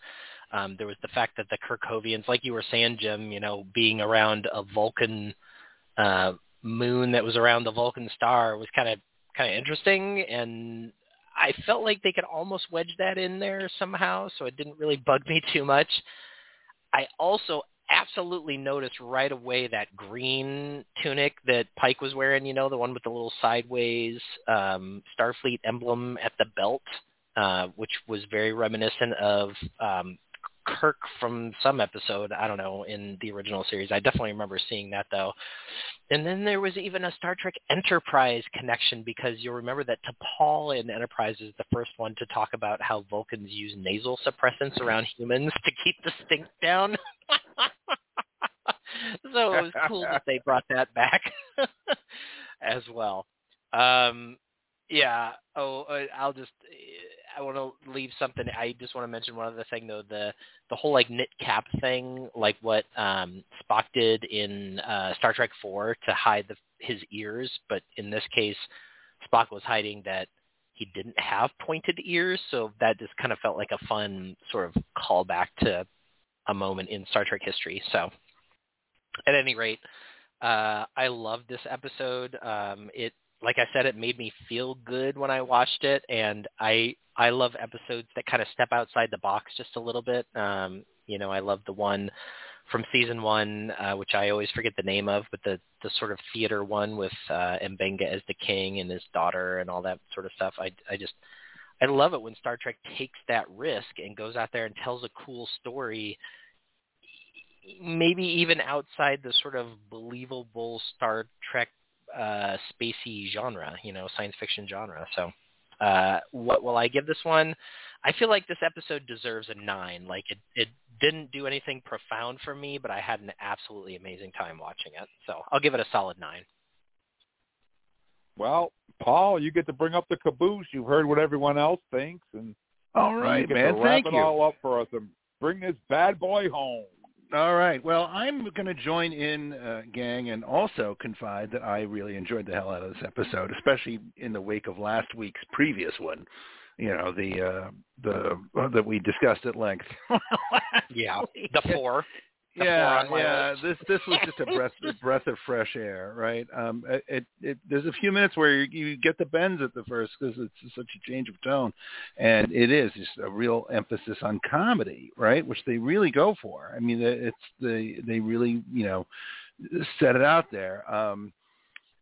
Um there was the fact that the Kerkhovians like you were saying jim you know being around a vulcan uh moon that was around the vulcan star was kind of kind of interesting. And i felt like they could almost wedge that in there somehow so it didn't really bug me too much. I also absolutely noticed right away that green tunic that Pike was wearing, you know, the one with the little sideways um, Starfleet emblem at the belt, uh, which was very reminiscent of um, Kirk from some episode, I don't know, in the original series. I definitely remember seeing that though. And then there was even a Star Trek Enterprise connection because you'll remember that T'Pol in Enterprise is the first one to talk about how Vulcans use nasal suppressants around humans to keep the stink down. so it was cool that they brought that back as well. Um, yeah. Oh, uh, I'll just. I want to leave something. I just want to mention one other thing though. The the whole like knit cap thing, like what um, Spock did in uh, Star Trek Four to hide the, his ears, but in this case, Spock was hiding that he didn't have pointed ears, so that just kind of felt like a fun sort of callback to a moment in Star Trek history. So, at any rate, uh, I loved this episode. Um, it, like I said, it made me feel good when I watched it, and I I love episodes that kind of step outside the box just a little bit. Um, you know, I love the one from season one, uh, which I always forget the name of, but the the sort of theater one with uh, Mbenga as the king and his daughter and all that sort of stuff. I I just I love it when Star Trek takes that risk and goes out there and tells a cool story maybe even outside the sort of believable Star Trek uh spacey genre, you know, science fiction genre. So Uh, what will I give this one? I feel like this episode deserves a nine. Like it, it didn't do anything profound for me, but I had an absolutely amazing time watching it. So I'll give it a solid nine. Well, Paul, you get to bring up the caboose. You've heard what everyone else thinks, and all right, you get man. To wrap Thank it you. all up for us and bring this bad boy home. All right. Well, I'm going to join in, uh, gang, and also confide that I really enjoyed the hell out of this episode, especially in the wake of last week's previous one. You know, the uh, the uh, that we discussed at length. yeah, the four. Yeah, yeah. list. This this was just a breath a breath of fresh air, right? Um, it, it, it there's a few minutes where you, you get the bends at the first because it's such a change of tone, and it is just a real emphasis on comedy, right? Which they really go for. I mean, it's the they really you know set it out there. Um,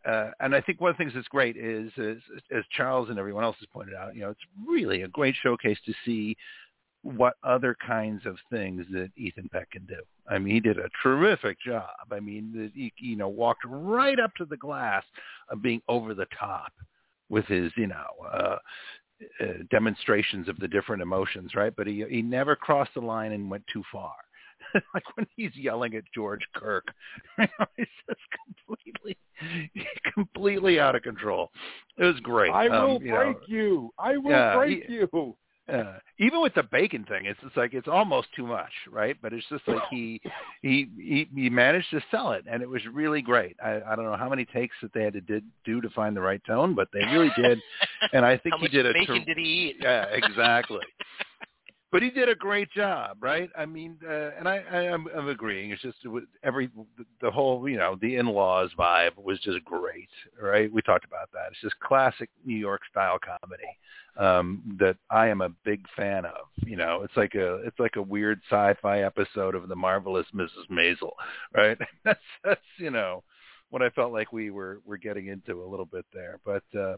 uh, and I think one of the things that's great is, is, as Charles and everyone else has pointed out, you know, it's really a great showcase to see what other kinds of things that Ethan Peck can do. I mean, he did a terrific job. I mean, he, you know, walked right up to the glass of being over the top with his, you know, uh, uh, demonstrations of the different emotions, right? But he he never crossed the line and went too far. like when he's yelling at George Kirk, you know, it's just completely, completely out of control. It was great. I will um, you break know, you. I will yeah, break he- you. Uh, even with the bacon thing, it's it's like it's almost too much, right? But it's just like he he he, he managed to sell it, and it was really great. I, I don't know how many takes that they had to did, do to find the right tone, but they really did, and I think he did a bacon ter- did he eat? yeah, exactly. but he did a great job, right? I mean, uh, and I, I I'm, I'm agreeing. It's just it every the whole you know the in-laws vibe was just great, right? We talked about that. It's just classic New York style comedy um, that I am a big fan of. You know, it's like a it's like a weird sci-fi episode of the marvelous Mrs. Maisel, right? That's that's you know what I felt like we were were getting into a little bit there, but uh,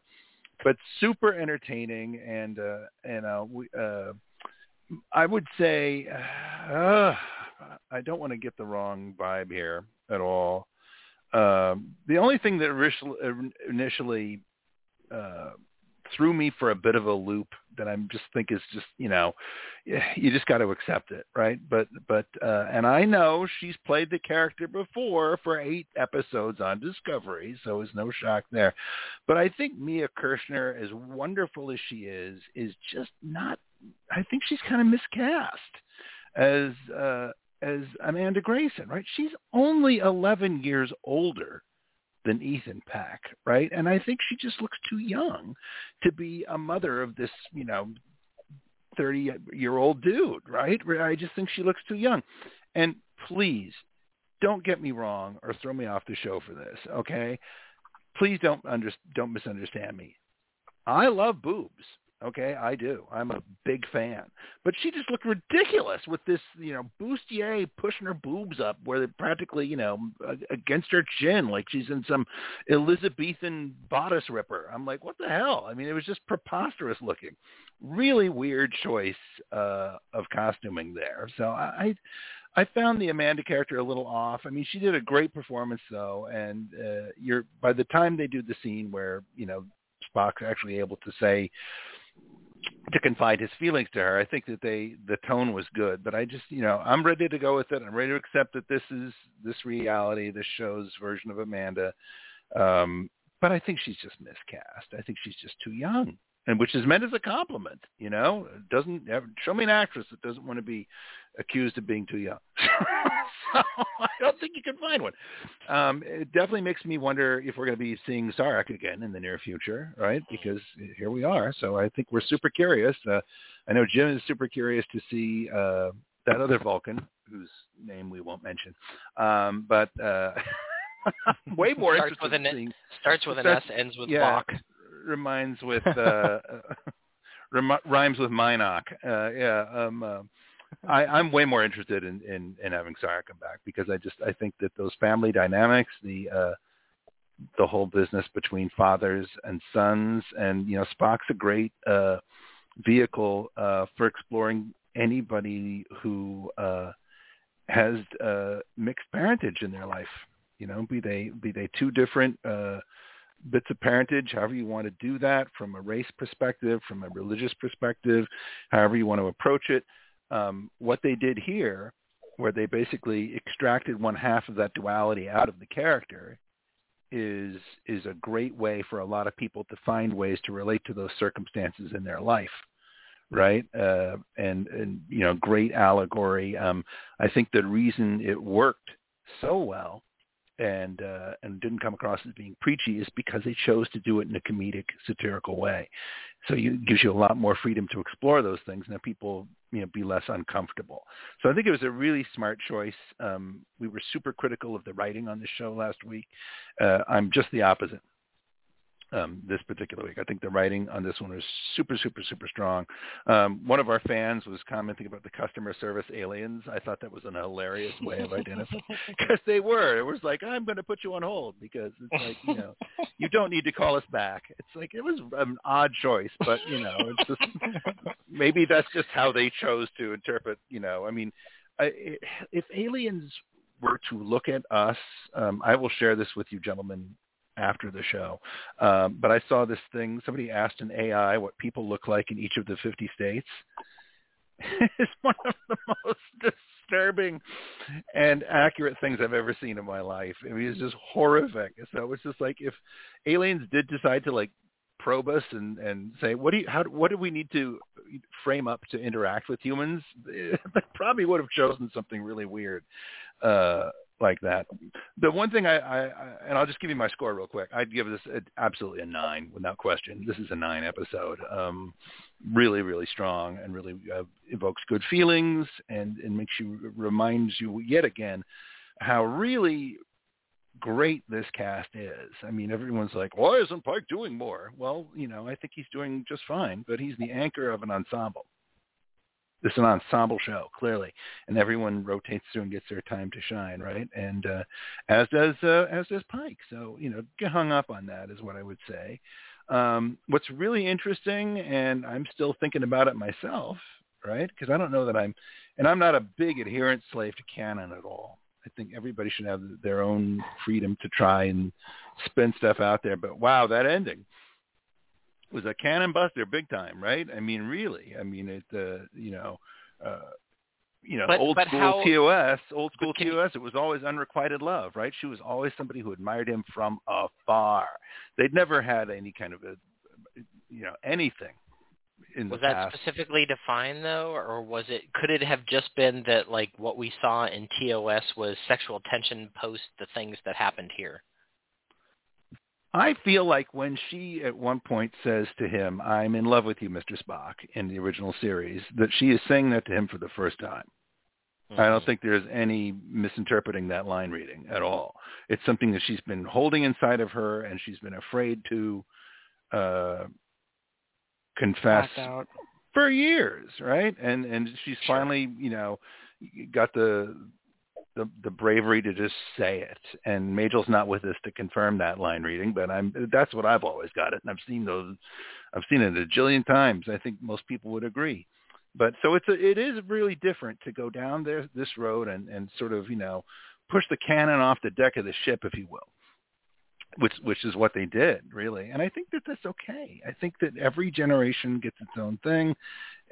but super entertaining and uh, you know we. Uh, I would say uh, I don't want to get the wrong vibe here at all. Um, the only thing that initially, uh, threw me for a bit of a loop that I'm just think is just you know you just got to accept it right but but uh and I know she's played the character before for 8 episodes on Discovery so it's no shock there but I think Mia Kirshner as wonderful as she is is just not I think she's kind of miscast as uh as Amanda Grayson right she's only 11 years older than Ethan Peck, right? And I think she just looks too young to be a mother of this, you know, 30-year-old dude, right? I just think she looks too young. And please don't get me wrong or throw me off the show for this, okay? Please don't under, don't misunderstand me. I love boobs. Okay, I do. I'm a big fan. But she just looked ridiculous with this, you know, bustier pushing her boobs up where they're practically, you know, against her chin, like she's in some Elizabethan bodice ripper. I'm like, what the hell? I mean, it was just preposterous looking. Really weird choice uh, of costuming there. So I, I found the Amanda character a little off. I mean, she did a great performance though, and uh, you're by the time they do the scene where you know Spock's actually able to say to confide his feelings to her. I think that they the tone was good, but I just you know I'm ready to go with it. I'm ready to accept that this is this reality, this show's version of Amanda. Um, but I think she's just miscast. I think she's just too young, and which is meant as a compliment. You know, doesn't show me an actress that doesn't want to be accused of being too young. so I don't think you can find one. Um, it definitely makes me wonder if we're going to be seeing Sarek again in the near future, right? Because here we are. So I think we're super curious. Uh, I know Jim is super curious to see uh, that other Vulcan, whose name we won't mention. Um, but uh, way more starts with an seeing. starts with an starts- S, ends with yeah, Bach. Reminds with uh, rhymes with Minoc. Uh, yeah. Um, uh, I, I'm way more interested in, in, in having Sarek come back because I just I think that those family dynamics, the uh, the whole business between fathers and sons, and you know Spock's a great uh, vehicle uh, for exploring anybody who uh, has uh, mixed parentage in their life. You know, be they be they two different uh, bits of parentage, however you want to do that from a race perspective, from a religious perspective, however you want to approach it. Um, what they did here, where they basically extracted one half of that duality out of the character, is is a great way for a lot of people to find ways to relate to those circumstances in their life right uh, and and you know great allegory um, i think the reason it worked so well and uh, and didn't come across as being preachy is because they chose to do it in a comedic, satirical way. So it gives you a lot more freedom to explore those things, and people you know be less uncomfortable. So I think it was a really smart choice. Um, we were super critical of the writing on the show last week. Uh, I'm just the opposite um, this particular week. I think the writing on this one was super, super, super strong. Um, one of our fans was commenting about the customer service aliens. I thought that was an hilarious way of identifying because they were. It was like I'm going to put you on hold because it's like you know you don't need to call us back. It's like it was an odd choice, but you know it's just maybe that's just how they chose to interpret. You know, I mean, I, if aliens were to look at us, um, I will share this with you, gentlemen, after the show. Um, but I saw this thing. Somebody asked an AI what people look like in each of the 50 states. it's one of the most disturbing and accurate things I've ever seen in my life. I mean, it's just horrific. So it's just like if aliens did decide to like probe us and and say what do you how what do we need to frame up to interact with humans they probably would have chosen something really weird uh like that. The one thing I, I, I and I'll just give you my score real quick. I'd give this a, absolutely a nine without question. This is a nine episode. Um, really, really strong and really uh, evokes good feelings and and makes you reminds you yet again how really great this cast is. I mean, everyone's like, why isn't Pike doing more? Well, you know, I think he's doing just fine, but he's the anchor of an ensemble. This is an ensemble show, clearly, and everyone rotates through and gets their time to shine, right? And uh, as does uh, as does Pike. So you know, get hung up on that is what I would say. Um, what's really interesting, and I'm still thinking about it myself, right? Because I don't know that I'm, and I'm not a big adherent slave to canon at all. I think everybody should have their own freedom to try and spin stuff out there. But wow, that ending was a canon buster big time, right? I mean, really. I mean, it, uh, you know, uh, you know, but, old but school how, TOS, old school TOS, it was always unrequited love, right? She was always somebody who admired him from afar. They'd never had any kind of a, you know, anything in was that past. specifically defined though, or was it? Could it have just been that like what we saw in TOS was sexual tension post the things that happened here? I feel like when she at one point says to him, "I'm in love with you, Mr. Spock," in the original series, that she is saying that to him for the first time. Mm-hmm. I don't think there's any misinterpreting that line reading at all. It's something that she's been holding inside of her, and she's been afraid to uh, confess for years, right? And and she's Sure. finally, you know, got the the the bravery to just say it. And Majel's not with us to confirm that line reading, but I'm that's what I've always got it, and I've seen those. I've seen it a jillion times. I think most people would agree. But so it's a, it is really different to go down there this road and and sort of you know push the cannon off the deck of the ship, if you will which which is what they did really and i think that that's okay i think that every generation gets its own thing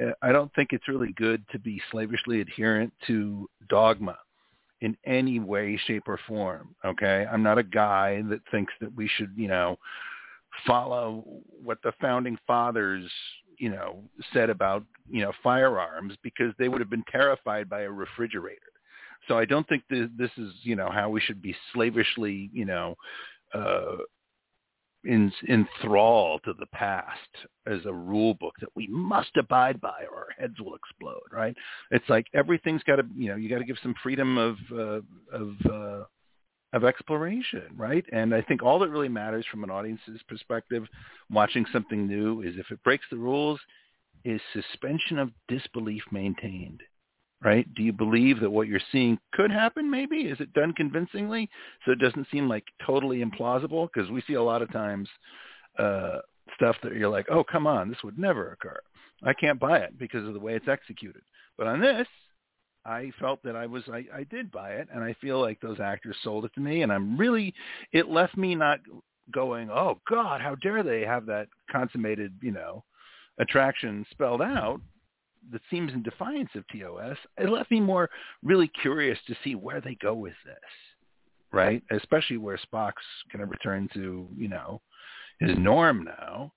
Uh, i don't think it's really good to be slavishly adherent to dogma in any way shape or form okay? I'm not a guy that thinks that we should you know follow what the founding fathers you know said about you know firearms because they would have been terrified by a refrigerator. So i don't think that this is you know how we should be slavishly you know uh, in, enthralled to the past as a rule book that we must abide by or our heads will explode, right? It's like everything's got to, you know, you got to give some freedom of, uh, of, uh, of exploration, right? And I think all that really matters from an audience's perspective, watching something new, is if it breaks the rules, is suspension of disbelief maintained right? Do you believe that what you're seeing could happen maybe? Is it done convincingly so it doesn't seem like totally implausible? Because we see a lot of times uh, stuff that you're like, oh, come on, this would never occur. I can't buy it because of the way it's executed. But on this, I felt that I was I, I did buy it and I feel like those actors sold it to me and I'm really it left me not going, "Oh God, how dare they have that consummated, you know, attraction spelled out." That seems in defiance of TOS. It left me more really curious to see where they go with this, right? Especially where Spock's going to return to, you know, his norm now,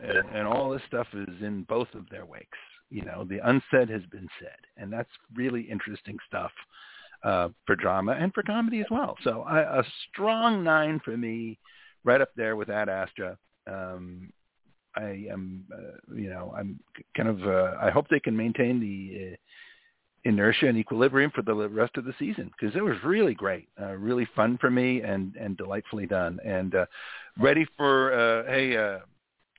and, and all this stuff is in both of their wakes. You know, the unsaid has been said, and that's really interesting stuff uh, for drama and for comedy as well. So I, a strong nine for me, right up there with Ad Astra. Um, I am, uh, you know, I'm kind of. Uh, I hope they can maintain the uh, inertia and equilibrium for the rest of the season because it was really great, uh, really fun for me, and and delightfully done, and uh, ready for uh, hey uh,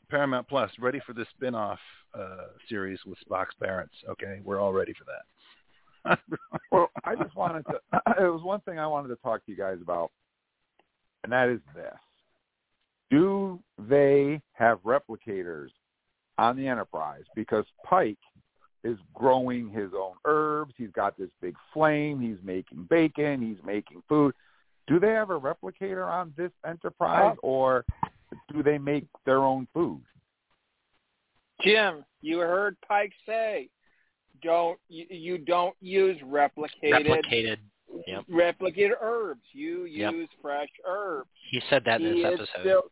Paramount Plus, ready for the spin-off uh, series with Spock's parents. Okay, we're all ready for that. well, I just wanted to. It was one thing I wanted to talk to you guys about, and that is this: Do they have replicators on the Enterprise? Because Pike is growing his own herbs. He's got this big flame. He's making bacon. He's making food. Do they have a replicator on this Enterprise, or do they make their own food? Jim, you heard Pike say, "Don't you, you don't use replicated Replicated. Yep. replicated herbs. You Yep. use fresh herbs." He said that in he this episode. Still,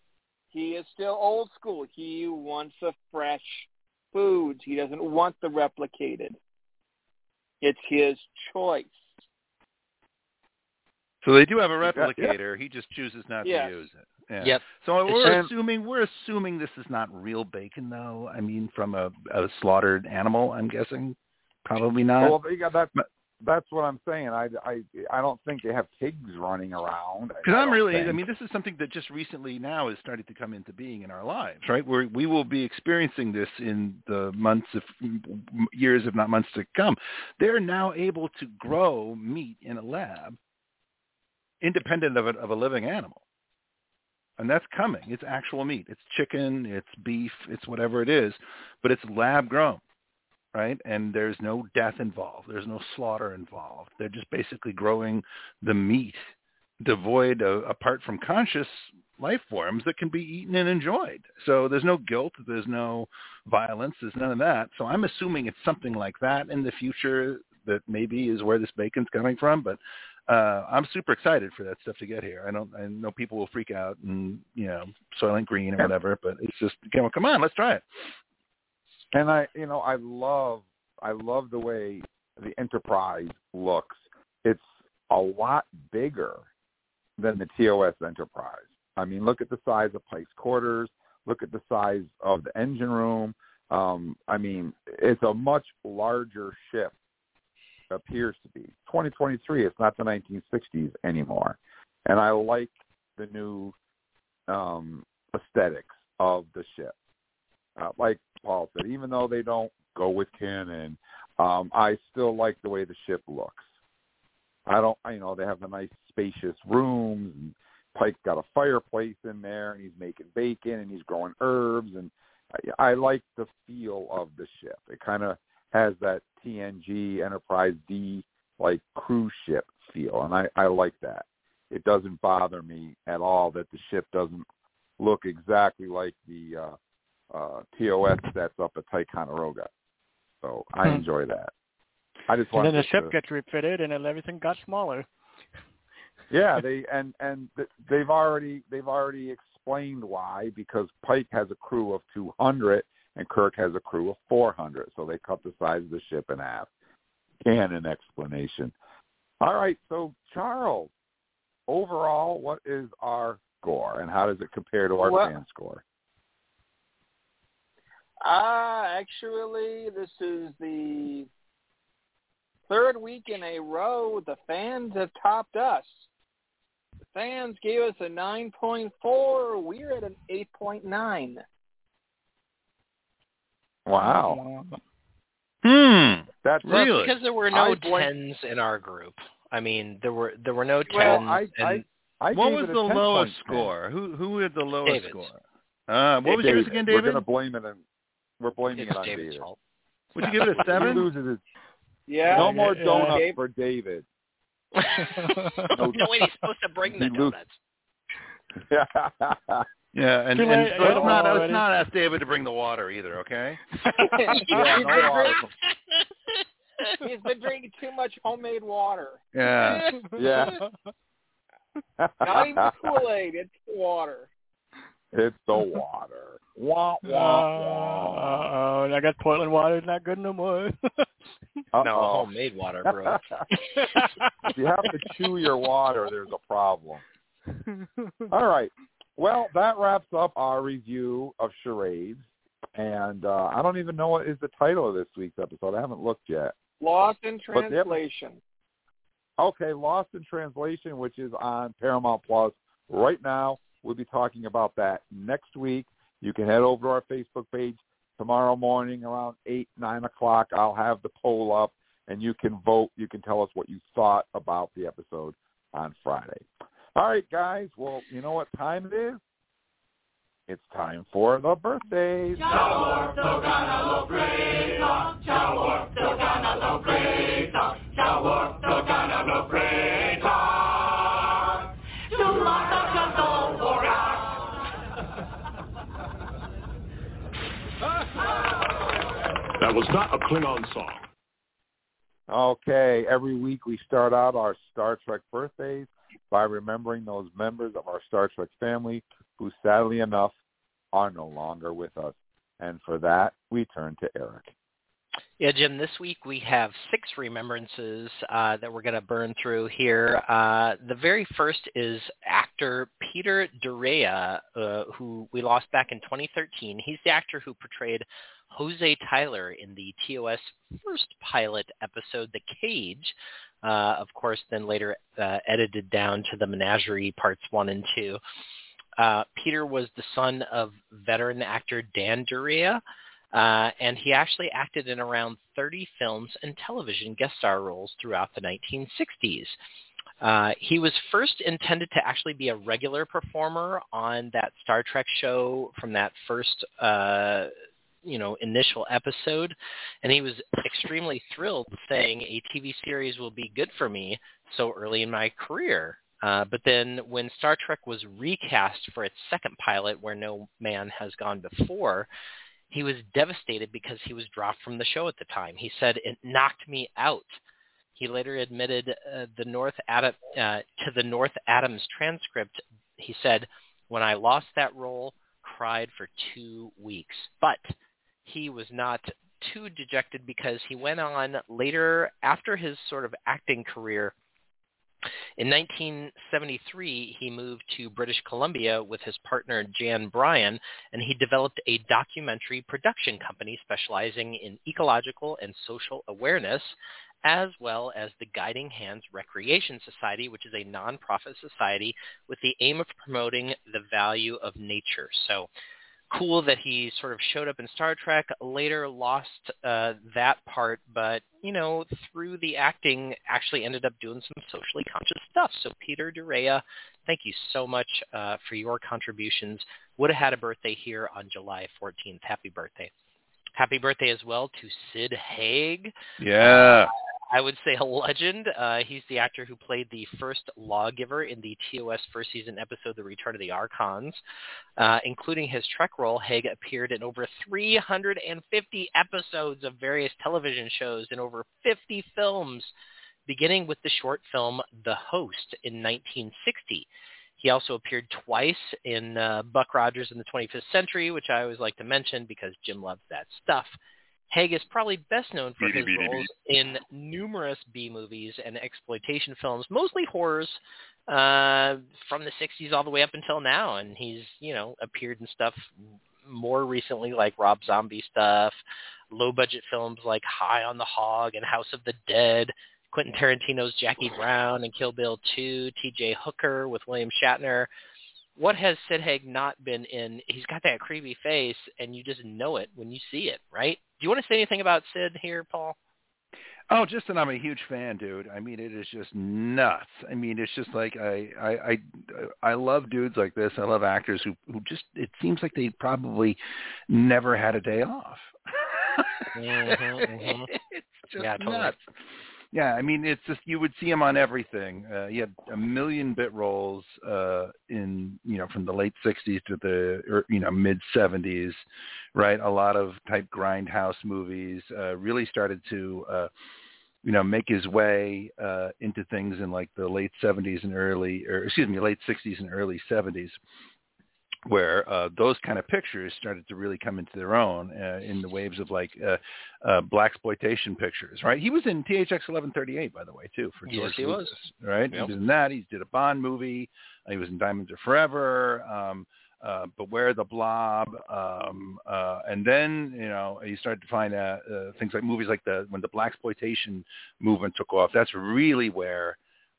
he is still old school. He wants the fresh foods. He doesn't want the replicated. It's his choice. So they do have a Yeah, yeah. replicator. He just chooses not Yes. to use it. Yeah. Yep. So we're just- assuming we're assuming this is not real bacon, though. I mean, from a, a slaughtered animal. I'm guessing probably not. well, they got that. That's what I'm saying. I, I, I don't think they have pigs running around. Because I'm really, I mean, this is something that just recently now is starting to come into being in our lives, right? Where we will be experiencing this in the months of years, if not months to come. They're now able to grow meat in a lab, independent of a, of a living animal, and that's coming. It's actual meat. It's chicken. It's beef. It's whatever it is, but it's lab grown. Right, and there's no death involved. There's no slaughter involved. They're just basically growing the meat devoid of, apart from conscious life forms that can be eaten and enjoyed. So there's no guilt, there's no violence, there's none of that. So I'm assuming it's something like that in the future that maybe is where this bacon's coming from. But uh, I'm super excited for that stuff to get here. I don't. I know people will freak out and you know Soylent Green or whatever, but it's just you know, come on, let's try it. And I, you know, I love, I love the way the Enterprise looks. It's a lot bigger than the TOS Enterprise. I mean, look at the size of Pike's quarters. Look at the size of the engine room. Um, I mean, it's a much larger ship. Appears to be 2023. It's not the 1960s anymore, and I like the new um, aesthetics of the ship. Uh, like Paul said, even though they don't go with canon, um, I still like the way the ship looks. I don't, you know, they have the nice spacious rooms. And Pike's got a fireplace in there, and he's making bacon, and he's growing herbs, and I, I like the feel of the ship. It kind of has that TNG Enterprise D like cruise ship feel, and I, I like that. It doesn't bother me at all that the ship doesn't look exactly like the uh, uh, TOS that's up at Ticonderoga. So I Hmm. enjoy that. I just And then the to, ship gets refitted and everything got smaller. yeah, they and and they've already they've already explained why because Pike has a crew of 200 and Kirk has a crew of 400, so they cut the size of the ship in half. And Canon explanation. All right, so Charles, overall, what is our score and how does it compare to our Well- fan score? Ah, actually, this is the third week in a row the fans have topped us. The fans gave us a 9.4. We're at an 8.9. Wow, Hmm. that's Well, Really? because there were no I blame- tens in our group. I mean, there were there were no tens. well. I and I, I what was the lowest score? Who who had the lowest David's. score? Uh, what was yours again, David? We're going to blame it on we're blaming it's it on David's David. fault. Would you give it a He seven? loses his Yeah. no more yeah, donuts Dave. for David. no way, he's supposed to bring the He donuts. yeah, Yeah, and, Too and late, let's yeah, not let's not ask David to bring the water either, okay? yeah, no water. He's been drinking too much homemade water. Yeah. Yeah. Not even Kool Aid, it's water. It's the water. Wah Uh, wah oh, I got Portland water. It's not good no more. No, Uh-oh. homemade water, bro. if you have to chew your water, there's a problem. All right. Well, that wraps up our review of charades. And uh, I don't even know what is the title of this week's episode. I haven't looked yet. Lost in But the- translation. Okay, Lost in Translation, which is on Paramount Plus right now. We'll be talking about that next week. You can head over to our Facebook page tomorrow morning around eight, nine o'clock. I'll have the poll up, and you can vote. You can tell us what you thought about the episode on Friday. All right, guys. Well, you know what time it is? It's time for the birthdays. That was not a Klingon song. Okay, every week we start out our Star Trek birthdays by remembering those members of our Star Trek family who sadly enough are no longer with us. And for that, we turn to Eric. Yeah, Jim, this week we have six remembrances uh, that we're going to burn through here. Uh, the very first is actor Peter Duryea, uh, who we lost back in 2013. He's the actor who portrayed Jose Tyler in the TOS first pilot episode, The Cage. Uh, of course, then later uh, edited down to the Menagerie parts one and two. Uh, Peter was the son of veteran actor Dan Duryea, uh, and he actually acted in around 30 films and television guest star roles throughout the 1960s. Uh, he was first intended to actually be a regular performer on that Star Trek show from that first, uh, you know, initial episode, and he was extremely thrilled, saying a TV series will be good for me so early in my career. Uh, but then when Star Trek was recast for its second pilot, where no man has gone before, he was devastated because he was dropped from the show at the time. He said it knocked me out. He later admitted uh, the North Adam, uh, to the North Adams transcript. He said, "When I lost that role, cried for two weeks." But he was not too dejected because he went on later after his sort of acting career. In 1973, he moved to British Columbia with his partner Jan Bryan, and he developed a documentary production company specializing in ecological and social awareness, as well as the Guiding Hands Recreation Society, which is a nonprofit society with the aim of promoting the value of nature. So cool that he sort of showed up in Star Trek, later lost uh, that part, but, you know, through the acting actually ended up doing some socially conscious stuff. So Peter Duryea, thank you so much uh, for your contributions. Would have had a birthday here on July 14th. Happy birthday. Happy birthday as well to Sid Haig. Yeah. I would say a legend. Uh, he's the actor who played the first lawgiver in the TOS first season episode, The Return of the Archons. Uh, including his Trek role, Haig appeared in over 350 episodes of various television shows and over 50 films, beginning with the short film The Host in 1960. He also appeared twice in uh, Buck Rogers in the 25th Century, which I always like to mention because Jim loves that stuff. Haig is probably best known for his roles in numerous B movies and exploitation films, mostly horrors, uh, from the 60s all the way up until now. And he's, you know, appeared in stuff more recently like Rob Zombie stuff, low budget films like High on the Hog and House of the Dead, Quentin Tarantino's Jackie Brown and Kill Bill 2, TJ Hooker with William Shatner. What has Sid Haig not been in? He's got that creepy face, and you just know it when you see it, right? Do you want to say anything about Sid here, Paul? Oh, just that I'm a huge fan, dude. I mean, it is just nuts. I mean, it's just like I I I, I love dudes like this. I love actors who who just it seems like they probably never had a day off. Mhm, mhm. it's just Yeah, totally. nuts. Yeah, I mean, it's just you would see him on everything. Uh, he had a million bit roles uh, in you know from the late '60s to the er, you know mid '70s, right? A lot of type grindhouse movies. Uh, really started to uh, you know make his way uh, into things in like the late '70s and early, or excuse me, late '60s and early '70s where uh, those kind of pictures started to really come into their own uh, in the waves of like uh, uh, black exploitation pictures, right? He was in THX 1138, by the way, too, for George yes, he Lucas, was. right? Yep. He was in that. He did a Bond movie. Uh, he was in Diamonds Are Forever. Um, uh, Beware the Blob, um, uh, and then you know you started to find uh, uh, things like movies like the when the black exploitation movement took off. That's really where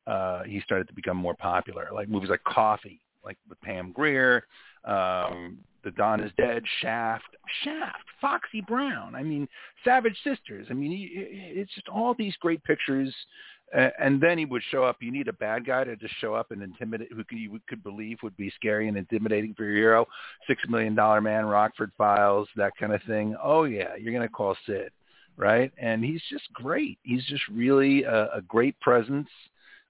uh, he started to become more popular. Like movies like Coffy, like with Pam Grier, um, The Don is Dead, Shaft, Shaft, Foxy Brown. I mean, Savage Sisters. I mean, he, it's just all these great pictures. Uh, and then he would show up. You need a bad guy to just show up and intimidate, who could, you could believe would be scary and intimidating for your hero. Six Million Dollar Man, Rockford Files, that kind of thing. Oh yeah, you're gonna call Sid, right? And he's just great. He's just really a, a great presence.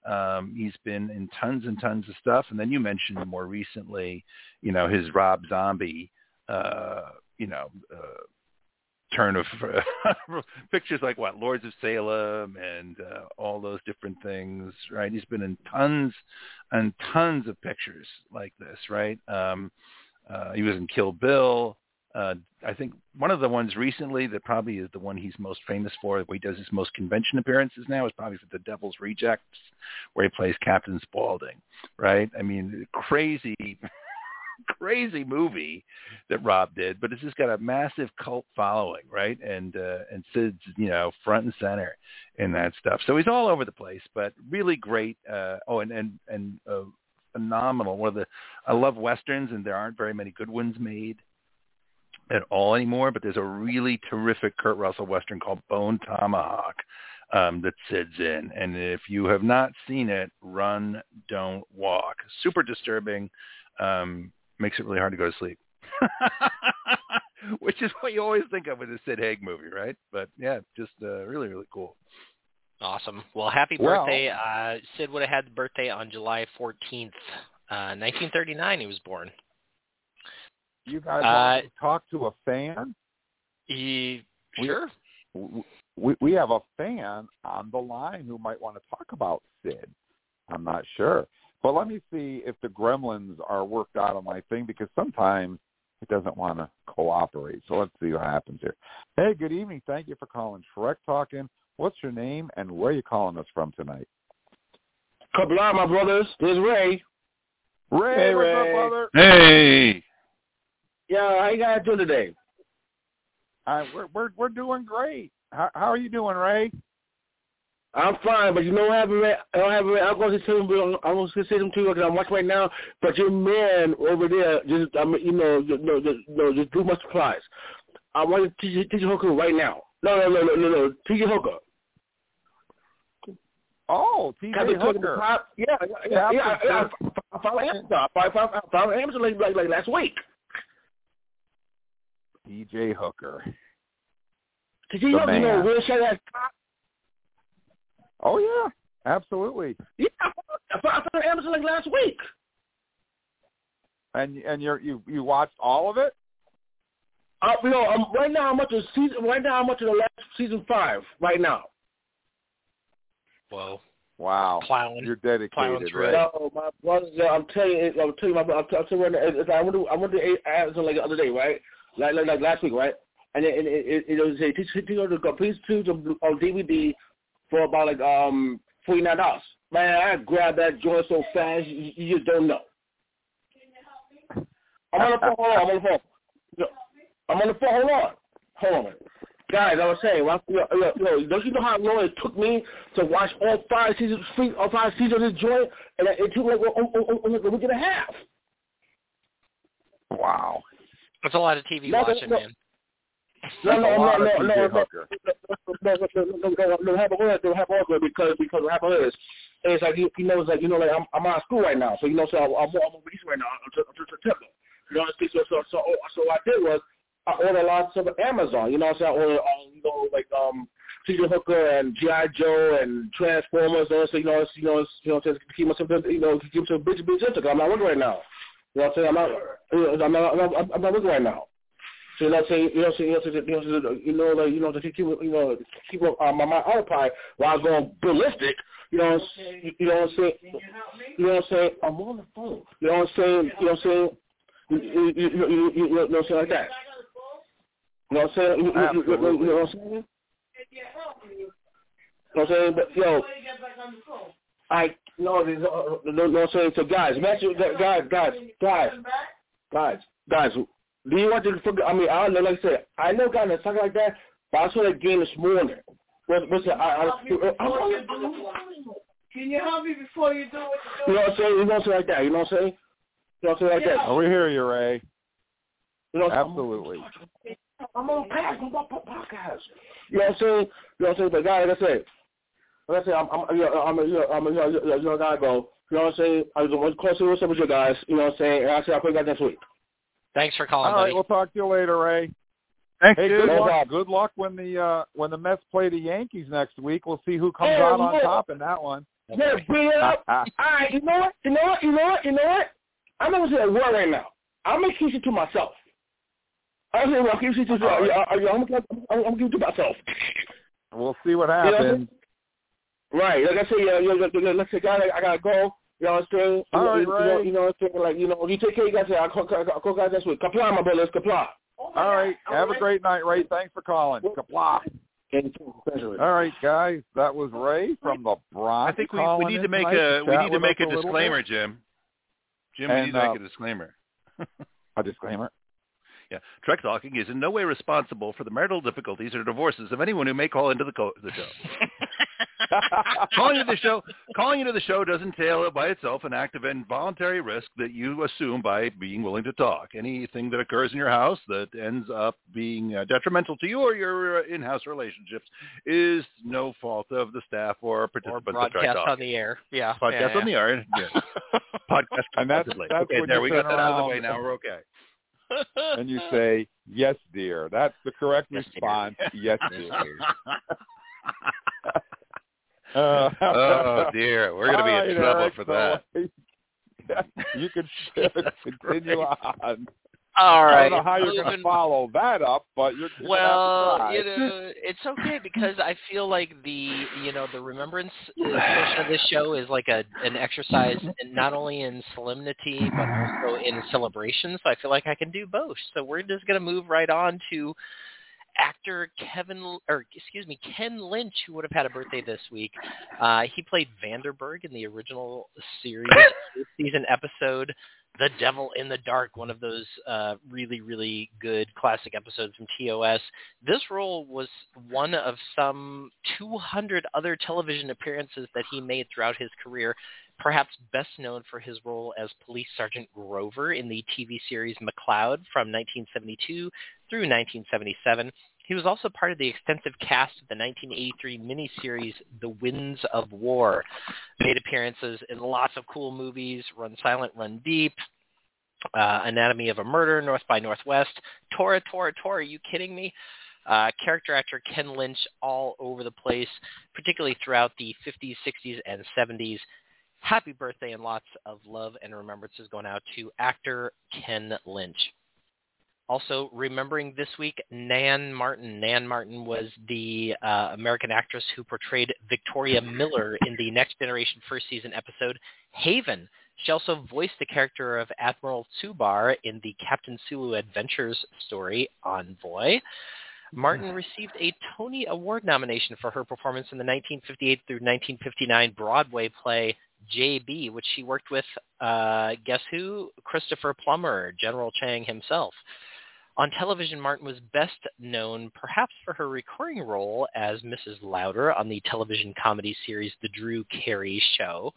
Um, he's been in tons and tons of stuff. And then you mentioned more recently, you know, his Rob Zombie, uh, you know, uh, turn of pictures like what Lords of Salem and uh, all those different things, right? He's been in tons and tons of pictures like this, right? Um, uh, he was in Kill Bill. Uh, I think one of the ones recently that probably is the one he's most famous for, where he does his most convention appearances now, is probably for The Devil's Rejects, where he plays Captain Spaulding, right? I mean, crazy, crazy movie that Rob did, but it's just got a massive cult following, right? And uh, and Sid's, you know, front and center in that stuff. So he's all over the place, but really great. Uh, oh, and and and uh, phenomenal. One of the I love westerns, and there aren't very many good ones made at all anymore, but there's a really terrific Kurt Russell Western called Bone Tomahawk um, that Sid's in. And if you have not seen it, run, don't walk. Super disturbing. Um, makes it really hard to go to sleep. Which is what you always think of with a Sid Haig movie, right? But yeah, just uh, really, really cool. Awesome. Well, happy Well- birthday. Uh, Sid would have had the birthday on July 14th, uh, 1939 he was born. You guys Uh, want to talk to a fan? He, We- sure. W- We we have a fan on the line who might want to talk about Sid. I'm not sure, but let me see if the Gremlins are worked out on my thing because sometimes it doesn't want to cooperate. So let's see what happens here. Hey, good evening. Thank you for calling Trek Talking. What's your name and where are you calling us from tonight? Qapla', my brothers. This is Ray. Ray, Hey, what's up, brother? Hey, Yeah, how you guys doing today? Uh, we're we're we're doing great. How, how are you doing, Ray? I'm fine, but you know what happened, Ray? I don't have Ray. I'm going to say them. I'm going to say them to you because I'm watching right now. But your man over there, just I mean, you know, just, no, just, no, just do my supplies. I want to teach you, TJ Hooker right now. No, no, no, no, no, no. TJ Hooker. Oh, TJ Hooker. Pop. Yeah, yeah, yeah. yeah, Captain I, I, I follow Amazon. I follow, I follow Amazon like, like, like last week. TJ Hooker. Did you The know, you know, man. real shit pop? Oh yeah, absolutely. Yeah, I found, I found Amazon like last week. And and you're you you watched all of it? Uh, you know, um, right now I'm up to season. Right now I'm up to the last season five. Right now. Whoa. Wow. Plowing. You're dedicated, through right? No, my brothers. yeah, I'm telling you. I'm telling you. My, I'm, I'm telling you right now. it's- I went to I went to Amazon like the other day, right? Like like, like last week, right? And it, it, it, it was a teach teach her to go please choose on on DVD for about like um forty nine dollars. Man, I grabbed that joint so fast you, you don't know. I'm on the phone. Hold on. I'm on the phone. I'm on the phone. Hold on. Hold on. Guys, I was saying, well, yo, yo, don't you know how long it took me to watch all five seasons, all five seasons of this joint, and it took oh, oh, oh, like a week and a half. Wow. That's a lot of TV No, no, watching, no. man. No, That's no, a no, lot no, of no, TJ no, Hooker. no, no, no, no, no, no, have a word, no, have a word, because because what happened is, it's like you, you know, it's like you know, like I'm I'm out of school right now, so you know, so I'm I'm, I'm on release right now until, until September. You know what I'm saying? So so so so what I did was I ordered lots of Amazon. You know what I'm saying? I ordered, um, you know, like um Peter Hooker and GI Joe and Transformers. And so you know, it's, you know, it's, you know, to keep myself, you know, keep myself busy, busy. Because I'm not working right now. You know what I'm saying? I'm not, you know, I'm not, I'm not, I'm not working right now. So you know what I'm saying? You know, so, you know, so, you know, you know, like, you know, to keep, you know, keep uh, my mind occupied while I was going ballistic. You know, what you know what I'm saying? You know what I'm saying? I'm on the phone. You know what I'm saying? You know what I'm saying? You, you, you, you, you, you know what I'm saying like that. You know what I'm saying? You, you, you, you, you know what I'm saying? You know what I'm saying? But yo, I no, no, no, no, no, I'm. So guys, match, guys, guys, guys, guys, guys. Do you want to? I mean, I don't know. Like I said, I know guys that talk like that, but I saw that game this morning. What's, what's the, I, I, I, Can you help me before you do what you do? know what I'm saying? You know what I'm saying like that. You know what I'm saying? You know what I'm saying like that. Oh, we hear you, Ray. You know, Absolutely. I'm on pass. I'm on podcast. You know what I'm saying? You know what I'm saying? But guys, like I said, like I said, I'm, I'm, you know, I'm, a, you know, I'm, a, you know, you know, guy go. You know what I'm saying? I was going to call see what's up with you guys. You know what I'm saying? And I said I'll put you guys next week. Thanks for calling, All right, buddy. we'll talk to you later, Ray. Thanks, Hey, dude. good No luck. problem. Good luck when the uh when the Mets play the Yankees next week. We'll see who comes Hey, out on look. top in that one. Yeah, bring it up. All right, you know what? You know what? You know what? You know what? I'm not gonna say a word right now. I'm gonna keep it to myself. I'm gonna keep it to myself. All right. I'm gonna keep I'm gonna keep it to myself. We'll see what You know what I'm happens. Right. Like I say, yeah, yeah, yeah, yeah, let's say, guys, I gotta go. You know what I'm saying? All right, you, know, Ray. you know what I'm saying? Like, you know, you take care of you guys. I'll call, I'll call guys next week. Comply, my brothers. Comply. All right. Have a great night, Ray. Thanks for calling. Qapla'. All right, guys. That was Ray from the Bronx. I think we, we need to make a we need to make a disclaimer, bit. Jim. Jim, we need to make uh, a disclaimer. A disclaimer. Yeah, Trek Talking is in no way responsible for the marital difficulties or divorces of anyone who may call into the, co- the show. calling into the show, calling into the show does entail by itself an act of involuntary risk that you assume by being willing to talk. Anything that occurs in your house that ends up being uh, detrimental to you or your uh, in-house relationships is no fault of the staff or or participants of Trek broadcast Talking. on the air. Yeah. Podcast yeah, on the air. Yeah. Podcast And that's- responsibly. that's okay, there we got that out of the way. Now we're okay. and you say, yes, dear. That's the correct Yes, dear. response. Yes, dear. Uh, oh dear, we're going to be in right, trouble Eric, for that. you can continue on. All right. I don't know how you're going to follow that up, but you're gonna Well, have to you know, it's okay because I feel like the you know the remembrance uh, portion of this show is like a an exercise in, not only in solemnity but also in celebration. So I feel like I can do both. So we're just gonna move right on to actor Kevin or excuse me Ken Lynch, who would have had a birthday this week. Uh, he played Vanderberg in the original series season episode the Devil in the Dark, one of those uh, really, really good classic episodes from TOS. This role was one of some 200 other television appearances that he made throughout his career, perhaps best known for his role as Police Sergeant Grover in the TV series McCloud from 1972 through 1977. He was also part of the extensive cast of the 1983 miniseries The Winds of War. Made appearances in lots of cool movies, Run Silent, Run Deep, uh, Anatomy of a Murder, North by Northwest, Tora, Tora, Tora, are you kidding me? Uh, character actor Ken Lynch all over the place, particularly throughout the 50s, 60s, and 70s. Happy birthday and lots of love and remembrances going out to actor Ken Lynch. Also, remembering this week, Nan Martin. Nan Martin was the uh, American actress who portrayed Victoria Miller in the Next Generation first season episode Haven. She also voiced the character of Admiral Tsubar in the Captain Sulu Adventures story Envoy. Martin received a Tony Award nomination for her performance in the 1958 through 1959 Broadway play JB, which she worked with, uh, guess who? Christopher Plummer, General Chang himself. On television, Martin was best known perhaps for her recurring role as Mrs. Lauder on the television comedy series The Drew Carey Show.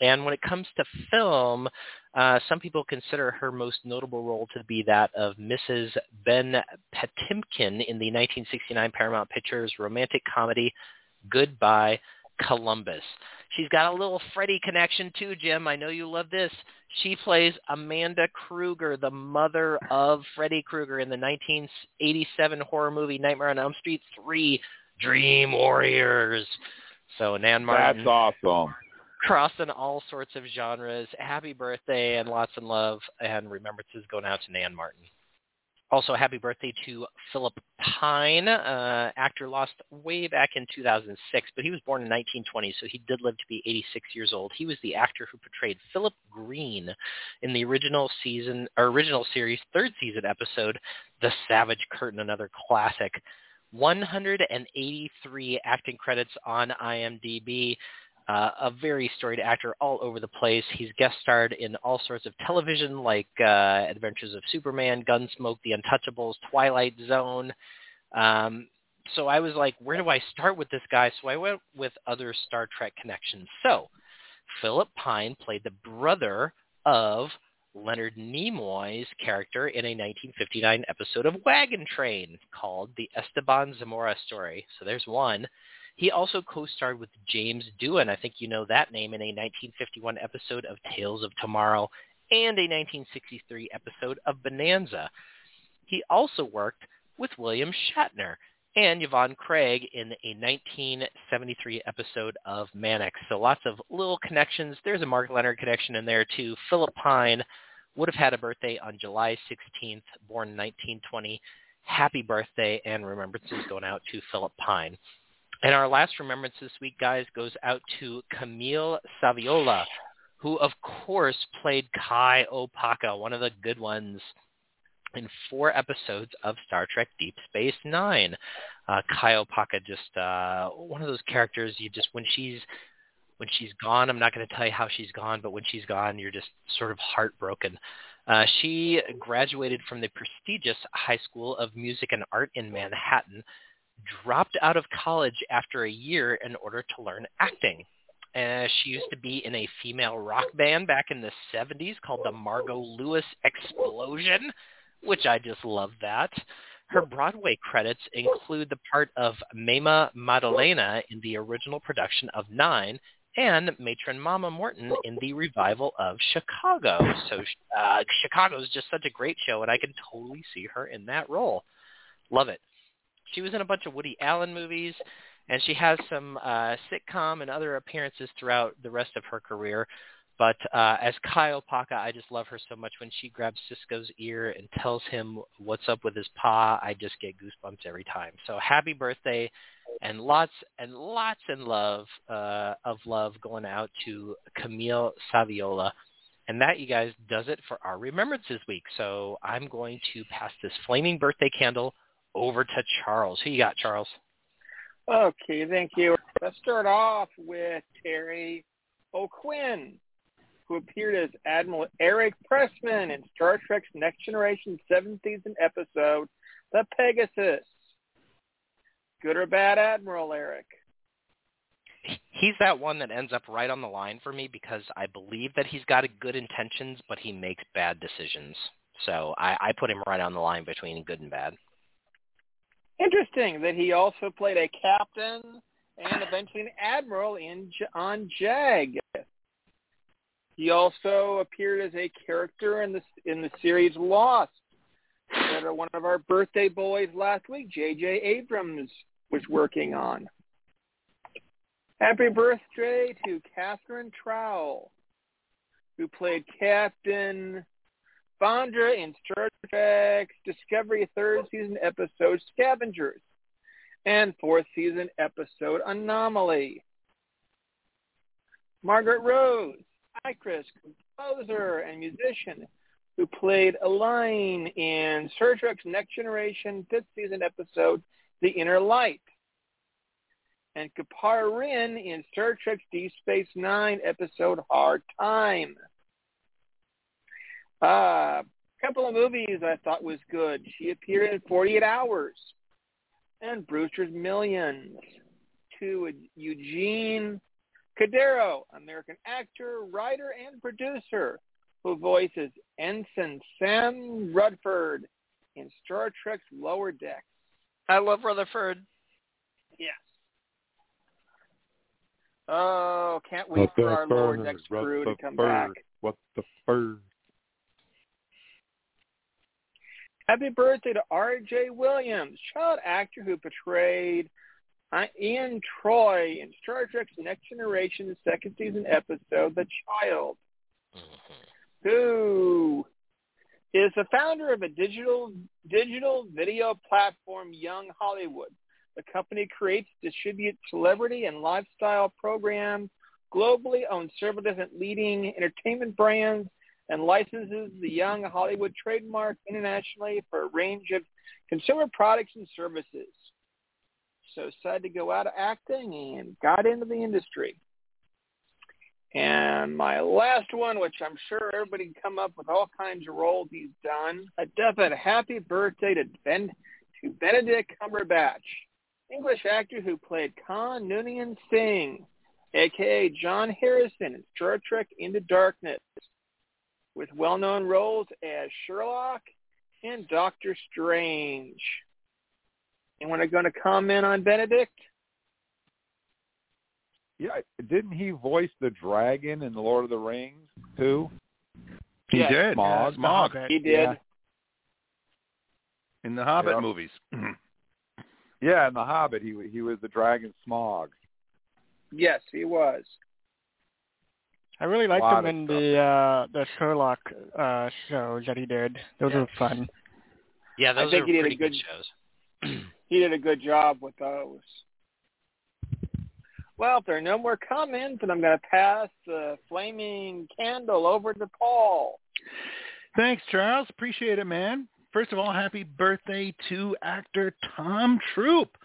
And when it comes to film, uh, some people consider her most notable role to be that of Mrs. Ben Patimkin in the 1969 Paramount Pictures romantic comedy Goodbye Columbus. She's got a little Freddie connection too, Jim. I know you love this. She plays Amanda Krueger, the mother of Freddy Krueger in the 1987 horror movie Nightmare on Elm Street 3, Dream Warriors. So Nan Martin. That's awesome. Crossing all sorts of genres. Happy birthday and lots of love and remembrances going out to Nan Martin. Also, happy birthday to Philip Pine. Uh, actor lost way back in 2006, but he was born in 1920, so he did live to be 86 years old. He was the actor who portrayed Philip Green in the original season, or original series, third season episode, The Savage Curtain, another classic. 183 acting credits on IMDb. Uh, a very storied actor all over the place. He's guest starred in all sorts of television like uh, Adventures of Superman, Gunsmoke, The Untouchables, Twilight Zone. Um, so I was like, where do I start with this guy? So I went with other Star Trek connections. So Philip Pine played the brother of Leonard Nimoy's character in a 1959 episode of Wagon Train called The Esteban Zamora Story. So there's one. He also co-starred with James Doohan, I think you know that name, in a 1951 episode of Tales of Tomorrow and a 1963 episode of Bonanza. He also worked with William Shatner and Yvonne Craig in a 1973 episode of Mannix. So lots of little connections. There's a Mark Lenard connection in there too. Philip Pine would have had a birthday on July 16th, born 1920. Happy birthday and remembrances going out to Philip Pine. And our last remembrance this week, guys, goes out to Camille Saviola, who, of course, played Kai Opaka, one of the good ones, in four episodes of Star Trek Deep Space Nine. Uh, Kai Opaka, just uh, one of those characters you just when she's when she's gone, I'm not going to tell you how she's gone, but when she's gone, you're just sort of heartbroken. Uh, she graduated from the prestigious High School of Music and Art in Manhattan dropped out of college after a year in order to learn acting. Uh, she used to be in a female rock band back in the 70s called the Margot Lewis Explosion, which I just love that. Her Broadway credits include the part of Mama Maddalena in the original production of Nine and Matron Mama Morton in the revival of Chicago. So uh, Chicago is just such a great show, and I can totally see her in that role. Love it. She was in a bunch of Woody Allen movies, and she has some uh, sitcom and other appearances throughout the rest of her career. But uh, as Kai Opaka, I just love her so much. When she grabs Sisko's ear and tells him what's up with his paw, I just get goosebumps every time. So happy birthday, and lots and lots and love uh, of love going out to Camille Saviola. And that, you guys, does it for our Remembrances Week. So I'm going to pass this flaming birthday candle over to Charles. Who you got, Charles? Okay, thank you. Let's start off with Terry O'Quinn, who appeared as Admiral Eric Pressman in Star Trek's Next Generation seventh season episode, The Pegasus. Good or bad Admiral, Eric? He's that one that ends up right on the line for me because I believe that he's got good intentions, but he makes bad decisions. So I, I put him right on the line between good and bad. Interesting that he also played a captain and eventually an admiral in on Jag. He also appeared as a character in the in the series Lost that are one of our birthday boys last week, J.J. Abrams, was working on. Happy birthday to Catherine Trowell, who played Captain Fondra in Star Trek Discovery third season episode Scavengers and fourth season episode Anomaly. Margaret Rose, actress, composer, and musician who played Elaine in Star Trek's Next Generation fifth season episode The Inner Light. And Kapar Rin in Star Trek's Deep Space Nine episode Hard Time. A uh, couple of movies I thought was good. She appeared in 48 Hours and Brewster's Millions. To Eugene Cordero, American actor, writer, and producer who voices Ensign Sam Rutherford in Star Trek's Lower Decks. I love Rutherford. Yes. Oh, can't wait for our Lower Decks crew to come back. What the bird? Happy birthday to R.J. Williams, child actor who portrayed uh, Ian Troi in Star Trek's Next Generation second season episode The Child, who is the founder of a digital digital video platform Young Hollywood. The company creates, distributes celebrity and lifestyle programs globally, owns several different leading entertainment brands, and licenses the Young Hollywood trademark internationally for a range of consumer products and services. So decided to go out of acting and got into the industry. And my last one, which I'm sure everybody can come up with all kinds of roles he's done, a definite happy birthday to Ben to Benedict Cumberbatch, English actor who played Khan Noonien Singh, aka John Harrison in Star Trek Into Darkness, with well-known roles as Sherlock and Doctor Strange. Anyone going to comment on Benedict? Yeah, didn't he voice the dragon in the Lord of the Rings too? He Yeah, did. Smaug. Smaug. He did. Yeah. In the Hobbit Yep. movies. Yeah, in The Hobbit, he he was the dragon Smaug. Yes, he was. I really liked him in stuff. the uh the Sherlock uh shows that he did. Those Yeah. were fun. Yeah, I think are he did a good good- shows. He did a good job with those. Well, if there are no more comments, then I'm going to pass the flaming candle over to Paul. Thanks, Charles. Appreciate it, man. First of all, happy birthday to actor Tom Troupe,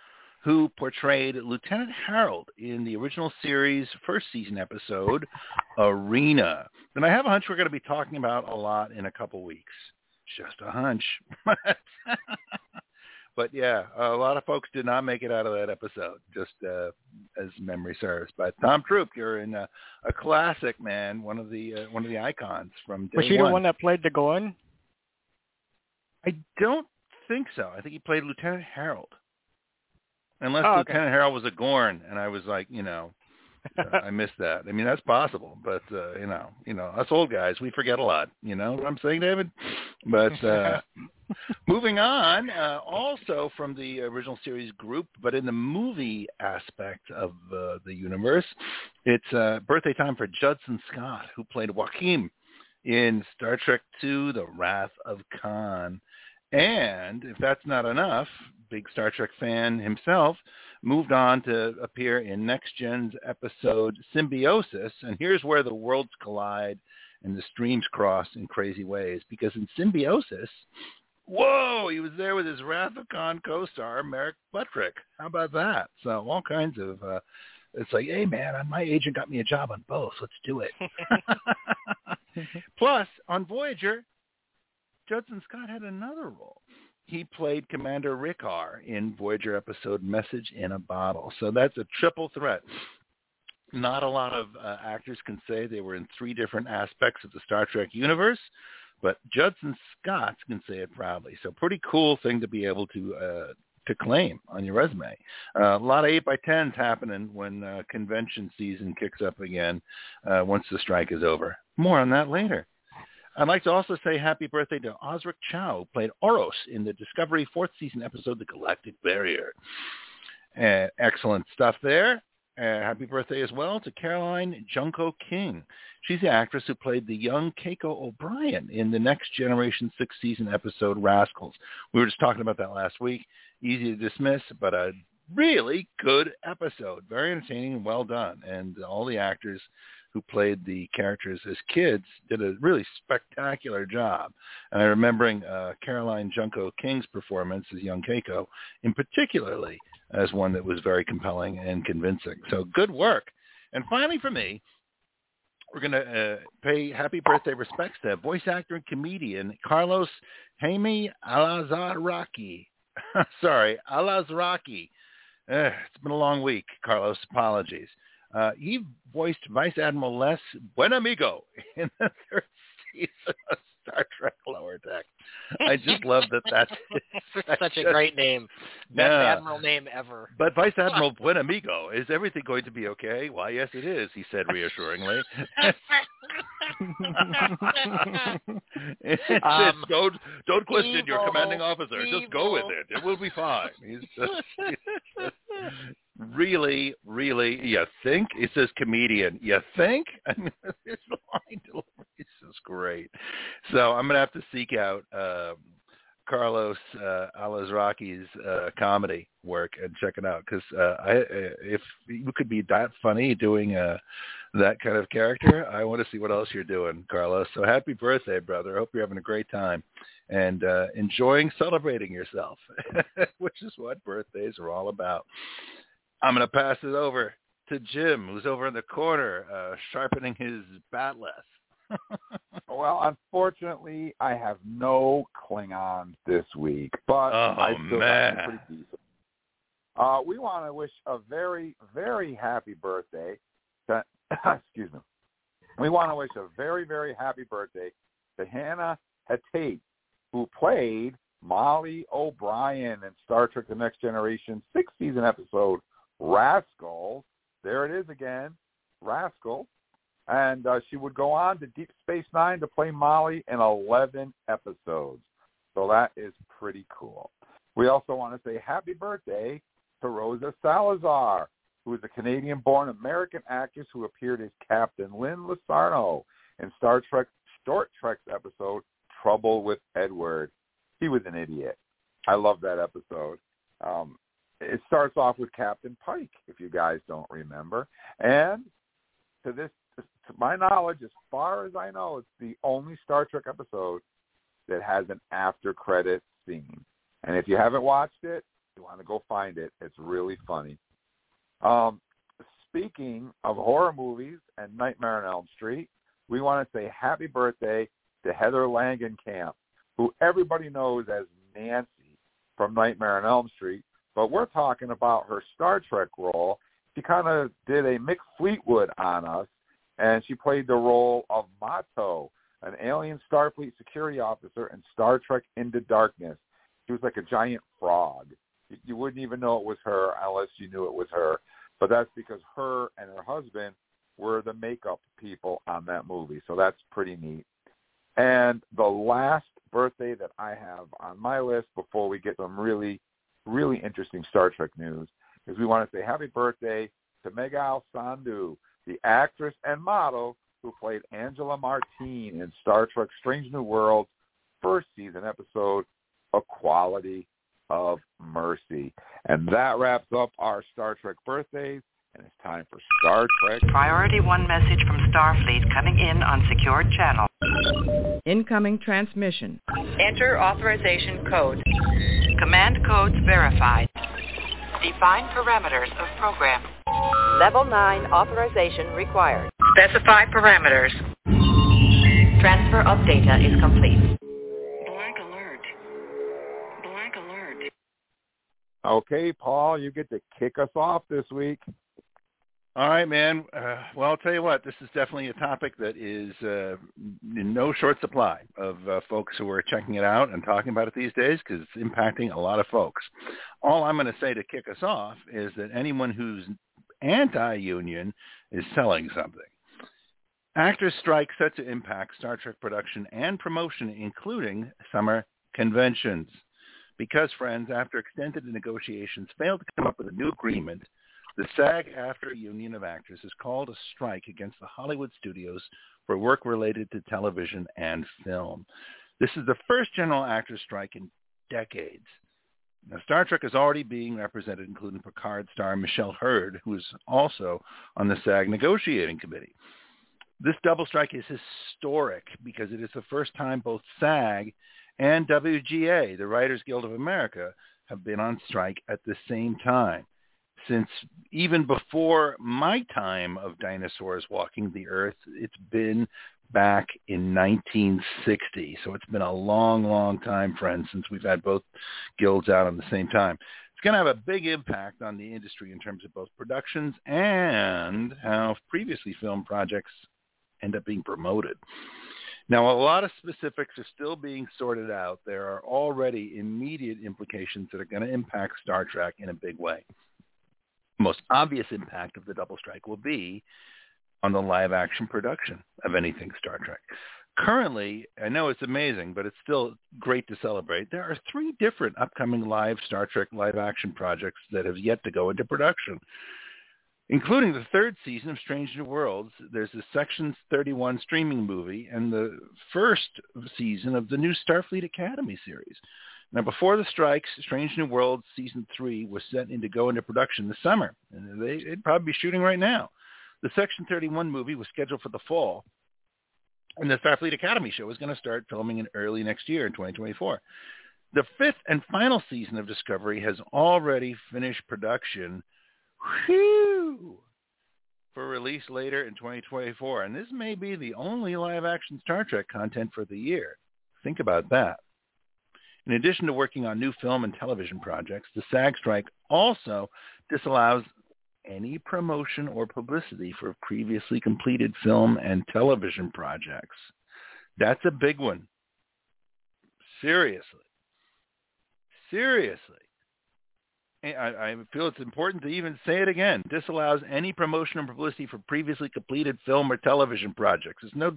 who portrayed Lieutenant Harold in the original series first season episode, Arena. And I have a hunch we're going to be talking about a lot in a couple weeks. Just a hunch. but yeah, a lot of folks did not make it out of that episode, just uh, as memory serves. But Tom Troupe, you're in a, a classic, man. One of the uh, one of the icons from day Was he one. the one that played the Gorn? I don't think so. I think he played Lieutenant Harold. Unless Oh, okay. Lieutenant Harold was a Gorn, and I was like, you know, uh, I missed that. I mean, that's possible, but uh, you know, you know, us old guys, we forget a lot. You know what I'm saying, David? But uh, moving on, uh, also from the original series group, but in the movie aspect of uh, the universe, it's uh, birthday time for Judson Scott, who played Joaquin in Star Trek II: The Wrath of Khan. And if that's not enough, big Star Trek fan himself moved on to appear in Next Gen's episode Symbiosis. And here's where the worlds collide and the streams cross in crazy ways. Because in Symbiosis, whoa, he was there with his Khan co-star, Merritt Butrick. How about that? So all kinds of, uh, it's like, hey, man, my agent got me a job on both. Let's do it. Plus, on Voyager, Judson Scott had another role. He played Commander Rekar in Voyager episode Message in a Bottle. So that's a triple threat. Not a lot of uh, actors can say they were in three different aspects of the Star Trek universe, but Judson Scott can say it proudly. So pretty cool thing to be able to uh, to claim on your resume. Uh, a lot of 8 by 10s happening when uh, convention season kicks up again uh, once the strike is over. More on that later. I'd like to also say happy birthday to Osric Chau, who played Oros in the Discovery fourth season episode The Galactic Barrier. Uh, excellent stuff there. Uh, happy birthday as well to Caroline Junko King. She's the actress who played the young Keiko O'Brien in the Next Generation sixth season episode Rascals. We were just talking about that last week. Easy to dismiss, but a really good episode. Very entertaining and well done. And all the actors who played the characters as kids did a really spectacular job. And I'm remembering uh, Caroline Junko King's performance as young Keiko in particularly as one that was very compelling and convincing. So good work. And finally for me, we're going to uh, pay happy birthday respects to voice actor and comedian Carlos Jaime Alazaraki. Sorry, Alazraqui. Uh, it's been a long week, Carlos. Apologies. Uh, he voiced Vice Admiral Les Buenamigo in the third season of Star Trek Lower Deck. I just love that that's such a great name. Best Yeah. admiral name ever. But Vice Admiral Buenamigo, is everything going to be okay? Why, yes, it is, he said reassuringly. Um, don't don't question your commanding officer. Just go with it. It will be fine. He's just, he's just really, really, you think? It says comedian. You think? I mean, this line delivery is just great. So I'm going to have to seek out uh, Carlos uh, Alazraqui's uh, comedy work and check it out because uh, I, if you could be that funny doing uh, that kind of character, I want to see what else you're doing, Carlos. So happy birthday, brother! I hope you're having a great time and uh, enjoying celebrating yourself, which is what birthdays are all about. I'm going to pass it over to Jim, who's over in the corner uh, sharpening his bat'leth. Well, unfortunately, I have no Klingons this week, but oh, I still man. pretty decent. Uh, we want to wish a very, very happy birthday. To, excuse me. We want to wish a very, very happy birthday to Hana Hatae, who played Molly O'Brien in Star Trek: The Next Generation sixth season episode Rascal. There it is again, Rascal. And uh, she would go on to Deep Space Nine to play Molly in 11 episodes. So that is pretty cool. We also want to say happy birthday to Rosa Salazar, who is a Canadian-born American actress who appeared as Captain Lynn Losarno in Star Trek Short Trek's episode Trouble with Edward. He was an idiot. I love that episode. Um, it starts off with Captain Pike, if you guys don't remember. And to this, my knowledge, as far as I know, it's the only Star Trek episode that has an after credit scene. And if you haven't watched it, you want to go find it. It's really funny. Um, speaking of horror movies and Nightmare on Elm Street, we want to say happy birthday to Heather Langenkamp, who everybody knows as Nancy from Nightmare on Elm Street, but we're talking about her Star Trek role. She kind of did a Mick Fleetwood on us, and she played the role of Mato, an alien Starfleet security officer in Star Trek Into Darkness. She was like a giant frog. You, wouldn't even know it was her unless you knew it was her. But that's because her and her husband were the makeup people on that movie. So that's pretty neat. And the last birthday that I have on my list before we get some really really interesting Star Trek news is we want to say happy birthday to Meghal Sandhu, the actress and model who played Angela Martine in Star Trek Strange New Worlds first season episode A Quality of Mercy. And that wraps up our Star Trek birthdays. And it's time for Star Trek. Priority 1 message from Starfleet coming in on secured channel. Incoming transmission. Enter authorization code. Command codes verified. Define parameters of program. Level 9 authorization required. Specify parameters. Transfer of data is complete. Blank alert. Blank alert. Okay, Paul, you get to kick us off this week. All right, man. Uh, well, I'll tell you what. This is definitely a topic that is uh, in no short supply of uh, folks who are checking it out and talking about it these days because it's impacting a lot of folks. All I'm going to say to kick us off is that anyone who's anti-union is selling something. Actors' strike set to impact Star Trek production and promotion, including summer conventions. Because, friends, after extended negotiations failed to come up with a new agreement, the SAG-AFTRA Union of Actors has called a strike against the Hollywood studios for work related to television and film. This is the first general actors strike in decades. Now, Star Trek is already being represented, including Picard star Michelle Hurd, who is also on the SAG negotiating committee. This double strike is historic because it is the first time both SAG and WGA, the Writers Guild of America, have been on strike at the same time since even before my time of dinosaurs walking the earth, it's been back in 1960. So it's been a long, long time, friends, since we've had both guilds out on the same time. It's going to have a big impact on the industry in terms of both productions and how previously filmed projects end up being promoted. Now, a lot of specifics are still being sorted out. There are already immediate implications that are going to impact Star Trek in a big way The most obvious impact of the double strike will be on the live action production of anything Star Trek. Currently, I know it's amazing, but it's still great to celebrate. There are three different upcoming live Star Trek live action projects that have yet to go into production, including the third season of Strange New Worlds. There's the Section 31 streaming movie and the first season of the new Starfleet Academy series. Now, before the strikes, Strange New Worlds season three was set in to go into production this summer, and they, they'd probably be shooting right now. The Section 31 movie was scheduled for the fall, and the Starfleet Academy show is going to start filming in early next year in 2024. The fifth and final season of Discovery has already finished production whew, for release later in 2024. And this may be the only live-action Star Trek content for the year. Think about that. In addition to working on new film and television projects, the SAG strike also disallows any promotion or publicity for previously completed film and television projects. That's a big one. Seriously. Seriously. I, feel it's important to even say it again. Disallows any promotion or publicity for previously completed film or television projects. There's no,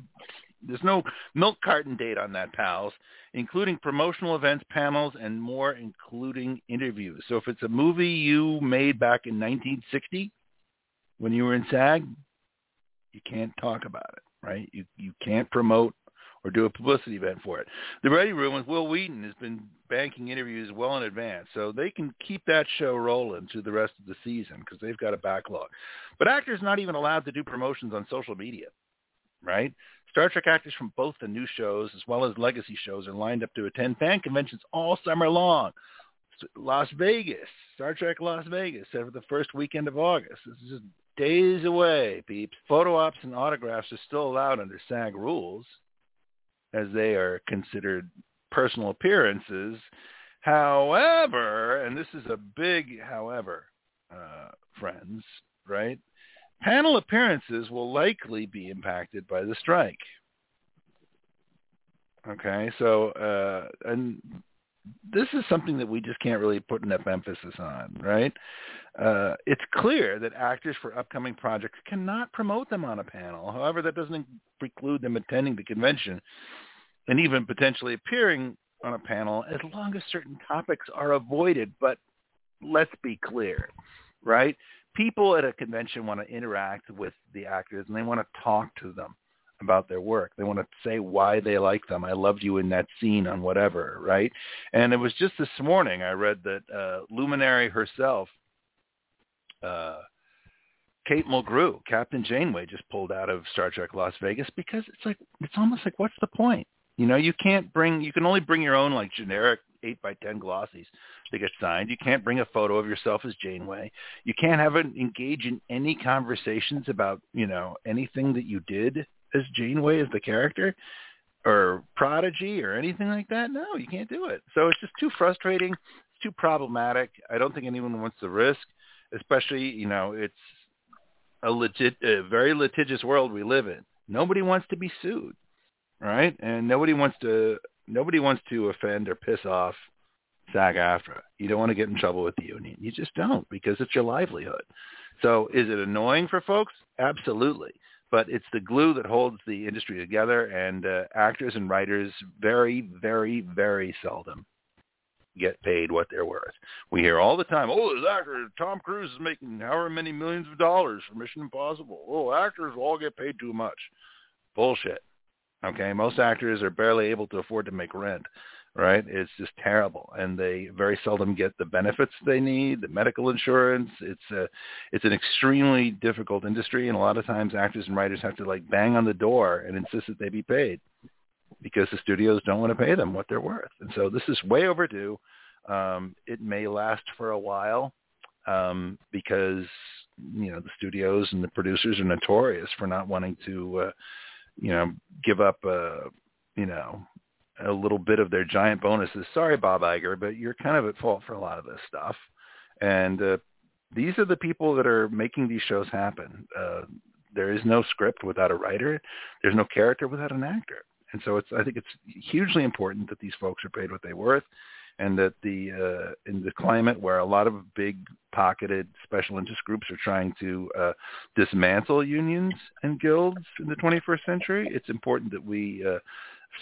there's no milk carton date on that, pals, including promotional events, panels, and more, including interviews. So if it's a movie you made back in 1960 when you were in SAG, you can't talk about it, right? You you can't promote or do a publicity event for it. The Ready Room with Wil Wheaton has been banking interviews well in advance, so they can keep that show rolling through the rest of the season because they've got a backlog. But actors not even allowed to do promotions on social media, right? Star Trek actors from both the new shows as well as legacy shows are lined up to attend fan conventions all summer long. Las Vegas, Star Trek Las Vegas, for the first weekend of August. This is just days away, peeps. Photo ops and autographs are still allowed under SAG rules as they are considered personal appearances. However, and this is a big however, uh, friends, right? Panel appearances will likely be impacted by the strike. Okay, so uh, and this is something that we just can't really put enough emphasis on, right? Uh, it's clear that actors for upcoming projects cannot promote them on a panel. However, that doesn't preclude them attending the convention and even potentially appearing on a panel as long as certain topics are avoided. But let's be clear, right? People at a convention want to interact with the actors and they want to talk to them about their work. They want to say why they like them. I loved you in that scene on whatever, right? And it was just this morning I read that uh, Luminary herself, uh, Kate Mulgrew, Captain Janeway, just pulled out of Star Trek Las Vegas because it's like it's almost like what's the point? You know, you can't bring you can only bring your own like generic eight by ten glossies to get signed. You can't bring a photo of yourself as Janeway. You can't have it engage in any conversations about you know anything that you did as Janeway as the character or Prodigy or anything like that. No, you can't do it. So it's just too frustrating. It's too problematic. I don't think anyone wants the risk, especially, you know, it's a legit, a very litigious world we live in. Nobody wants to be sued, right? And nobody wants to, nobody wants to offend or piss off SAG-AFTRA. You don't want to get in trouble with the union. You just don't because it's your livelihood. So is it annoying for folks? Absolutely but it's the glue that holds the industry together. And uh, actors and writers very, very, very seldom get paid what they're worth. We hear all the time, oh, this actor Tom Cruise is making however many millions of dollars for Mission Impossible. Oh, actors all get paid too much. Bullshit. Okay, most actors are barely able to afford to make rent right? It's just terrible, and they very seldom get the benefits they need, the medical insurance. It's a, it's an extremely difficult industry, and a lot of times actors and writers have to like bang on the door and insist that they be paid because the studios don't want to pay them what they're worth. And so this is way overdue. Um, it may last for a while um, because you know the studios and the producers are notorious for not wanting to, uh, you know, give up. Uh, you know, a little bit of their giant bonuses. Sorry, Bob Iger, but you're kind of at fault for a lot of this stuff. And uh, these are the people that are making these shows happen. Uh, there is no script without a writer. There's no character without an actor. And so it's I think it's hugely important that these folks are paid what they're worth. And that the uh, in the climate where a lot of big pocketed special interest groups are trying to uh, dismantle unions and guilds in the 21st century, it's important that we uh,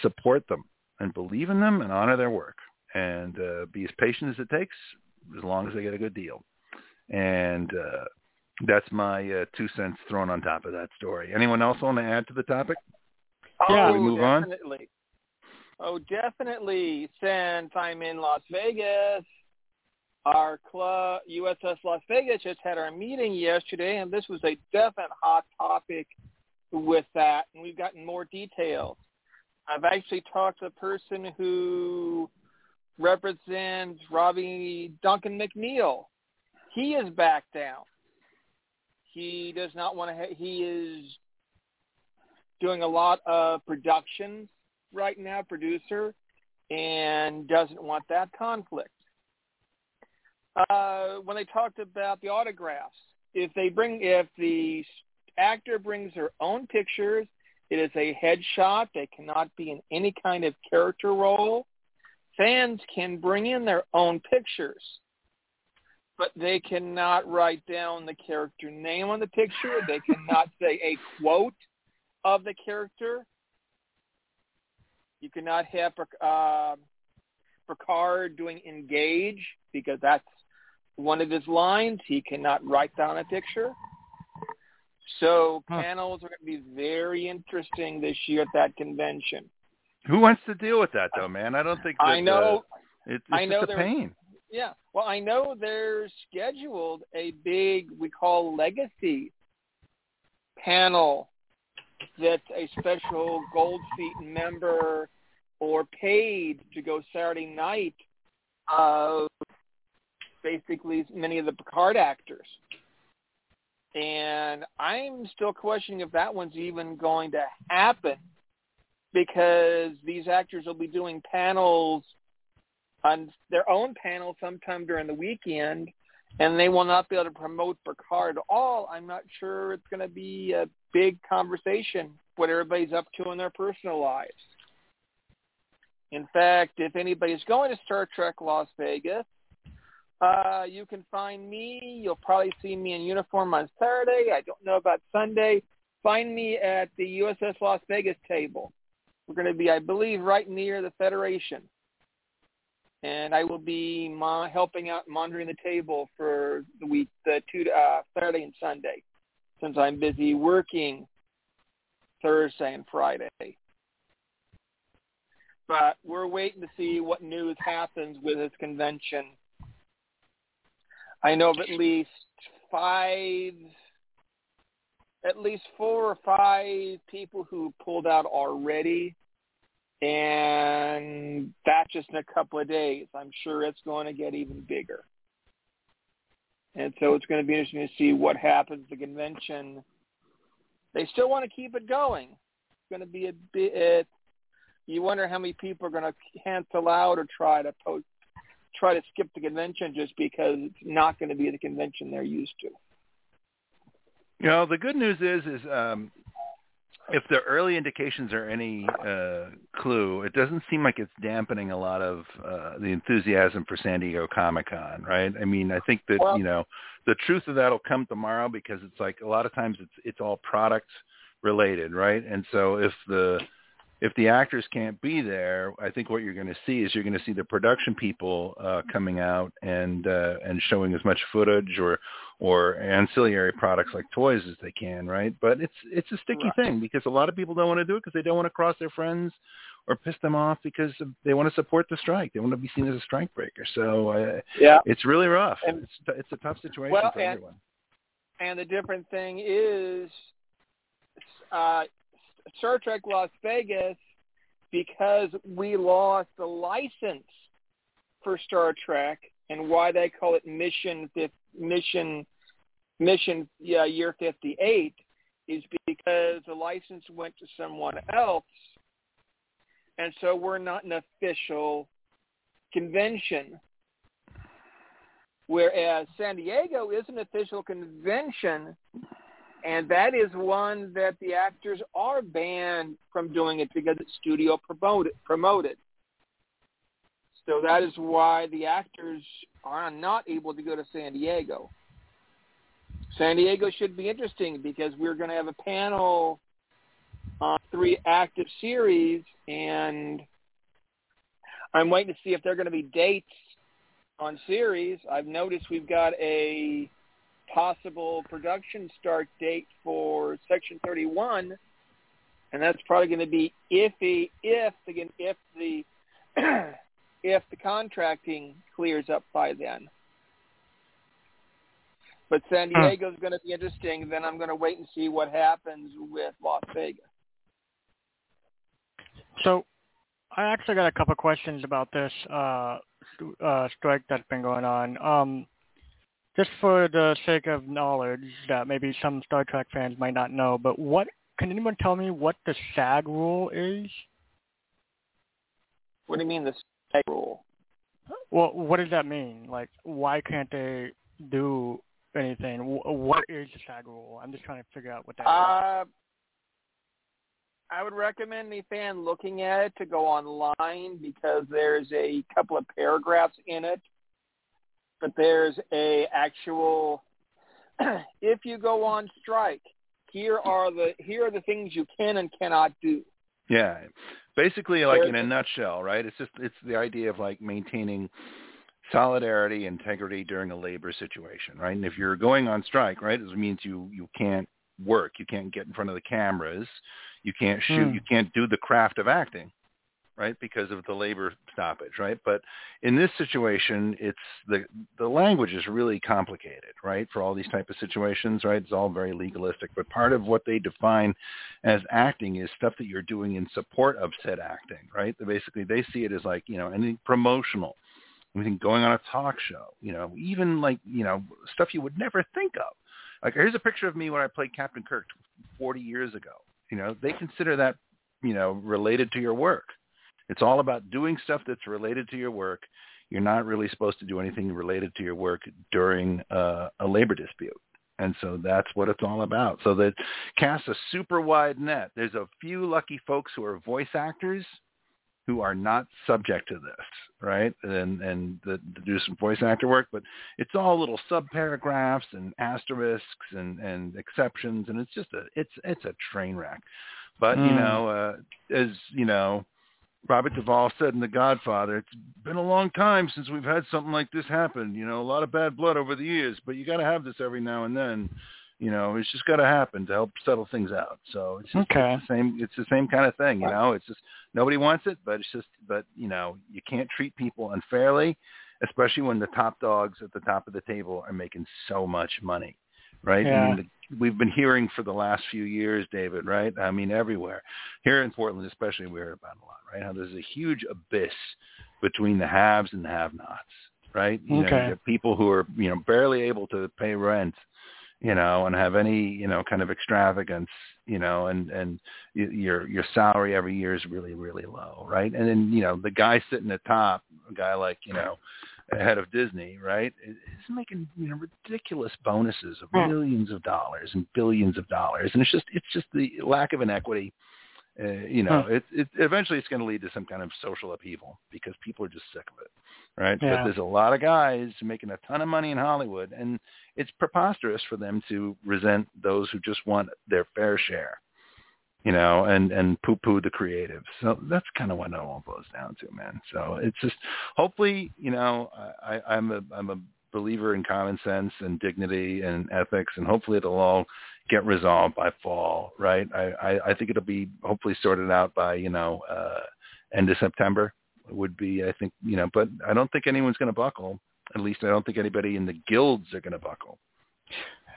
support them and believe in them and honor their work and uh, be as patient as it takes as long as they get a good deal. And uh, that's my uh, two cents thrown on top of that story. Anyone else want to add to the topic? Oh, we move definitely. on? Oh, definitely. Since I'm in Las Vegas, our club, USS Las Vegas, just had our meeting yesterday, and this was a definite hot topic with that, and we've gotten more details. I've actually talked to a person who represents Robbie Duncan McNeill. He is back down. He does not want to. Ha- he is doing a lot of productions right now, producer, and doesn't want that conflict. Uh, when they talked about the autographs, if they bring, if the actor brings their own pictures, it is a headshot. They cannot be in any kind of character role. Fans can bring in their own pictures, but they cannot write down the character name on the picture. They cannot say a quote of the character. You cannot have uh, Picard doing engage because that's one of his lines. He cannot write down a picture. So Huh. panels are going to be very interesting this year at that convention. Who wants to deal with that though, man? I don't think that, I know. Uh, it, it's I know just a pain. Yeah. Well, I know they're scheduled a big we call legacy panel that's a special Gold Feet member or paid to go Saturday night of basically many of the Picard actors. And I'm still questioning if that one's even going to happen because these actors will be doing panels on their own panel sometime during the weekend and they will not be able to promote Picard at all. I'm not sure it's going to be a big conversation what everybody's up to in their personal lives. In fact, if anybody's going to Star Trek Las Vegas, uh, you can find me. You'll probably see me in uniform on Saturday. I don't know about Sunday. Find me at the USS Las Vegas table. We're going to be, I believe, right near the Federation. And I will be mo- helping out monitoring the table for the week, the two uh, Saturday and Sunday, since I'm busy working Thursday and Friday. But we're waiting to see what news happens with this convention. I know of at least five, at least four or five people who pulled out already, and that's just in a couple of days. I'm sure it's going to get even bigger. And so it's going to be interesting to see what happens the convention. They still want to keep it going. It's going to be a bit. You wonder how many people are going to cancel out or try to post try to skip the convention just because it's not going to be the convention they're used to. You know, the good news is, is um, if the early indications are any uh, clue, it doesn't seem like it's dampening a lot of uh, the enthusiasm for San Diego Comic Con, right? I mean, I think that Well- you know the truth of that will come tomorrow because it's like a lot of times it's it's all product related, right? And so if the if the actors can't be there, I think what you're going to see is you're going to see the production people uh, coming out and uh, and showing as much footage or or ancillary products like toys as they can, right? But it's it's a sticky Right. thing because a lot of people don't want to do it because they don't want to cross their friends or piss them off because they want to support the strike. They want to be seen as a strike breaker. So uh, Yeah. it's really rough. And- it's it's a tough situation Well, for and- everyone. And the different thing is, uh, Star Trek Las Vegas, because we lost the license for Star Trek, and why they call it Mission Mission Mission yeah, Year 58 is because the license went to someone else, and so we're not an official convention. Whereas San Diego is an official convention, and that is one that the actors are banned from doing it because it's studio promoted. promoted. So that is why the actors are not able to go to San Diego. San Diego should be interesting because we're going to have a panel on three active series, and I'm waiting to see if there are going to be dates on series. I've noticed we've got a possible production start date for Section 31, and that's probably going to be iffy if again if the if the contracting clears up by then. But San Diego is going to be interesting. Then I'm going to wait and see what happens with Las Vegas. So, I actually got a couple questions about this uh, uh, strike that's been going on. Um, just for the sake of knowledge that maybe some Star Trek fans might not know, but what can anyone tell me what the SAG rule is? What do you mean the SAG rule? Well, what does that mean? Like, why can't they do anything? What is the SAG rule? I'm just trying to figure out what that uh, is. I would recommend the fan looking at it to go online because there's a couple of paragraphs in it. But there's a actual if you go on strike, here are the here are the things you can and cannot do. Yeah. Basically like in a nutshell, right? It's just it's the idea of like maintaining solidarity, integrity during a labor situation, right? And if you're going on strike, right, it means you you can't work, you can't get in front of the cameras, you can't shoot, Hmm. you can't do the craft of acting, right, because of the labor stoppage, right? But in this situation, it's the the language is really complicated, right, for all these type of situations, right? It's all very legalistic, but part of what they define as acting is stuff that you're doing in support of said acting, right? Basically they see it as like, you know, anything promotional, anything going on a talk show, you know, even like, you know, stuff you would never think of. Like here's a picture of me when I played Captain Kirk 40 years ago. You know, they consider that, you know, related to your work. It's all about doing stuff that's related to your work. You're not really supposed to do anything related to your work during uh, a labor dispute. And so that's what it's all about. So that casts a super wide net. There's a few lucky folks who are voice actors who are not subject to this, right? And and the, do some voice actor work, but it's all little subparagraphs and asterisks and and exceptions, and it's just a it's it's a train wreck. But you Mm. know, uh, as you know, Robert Duvall said in The Godfather, it's been a long time since we've had something like this happen. You know, a lot of bad blood over the years, but you got to have this every now and then. You know, it's just got to happen to help settle things out. So it's just Okay. it's the same. It's the same kind of thing. You know, it's just nobody wants it, but it's just, but you know, you can't treat people unfairly, especially when the top dogs at the top of the table are making so much money, right? I Yeah. mean, we've been hearing for the last few years, David, right? I mean, everywhere here in Portland, especially, we hear about a lot, right? How there's a huge abyss between the haves and the have-nots, right? You know, Okay. you get people who are, you know, barely able to pay rent, you know, and have any, you know, kind of extravagance, you know, and and y- your your salary every year is really really low, right? And then you know the guy sitting at top, a guy like you know, head of Disney, right, is making you know ridiculous bonuses of Hmm. millions of dollars and billions of dollars, and it's just it's just the lack of inequity. Uh, you know, Huh. it, it eventually it's going to lead to some kind of social upheaval because people are just sick of it, right? Yeah. But there's a lot of guys making a ton of money in Hollywood, and it's preposterous for them to resent those who just want their fair share, you know, and and poo-poo the creatives. So that's kind of what it all boils down to, man. So it's just hopefully, you know, I- I'm a I'm a believer in common sense and dignity and ethics, and hopefully it'll all get resolved by fall, right? I I, I think it'll be hopefully sorted out by you know uh, end of September would be I think you know, but I don't think anyone's going to buckle. At least I don't think anybody in the guilds are going to buckle.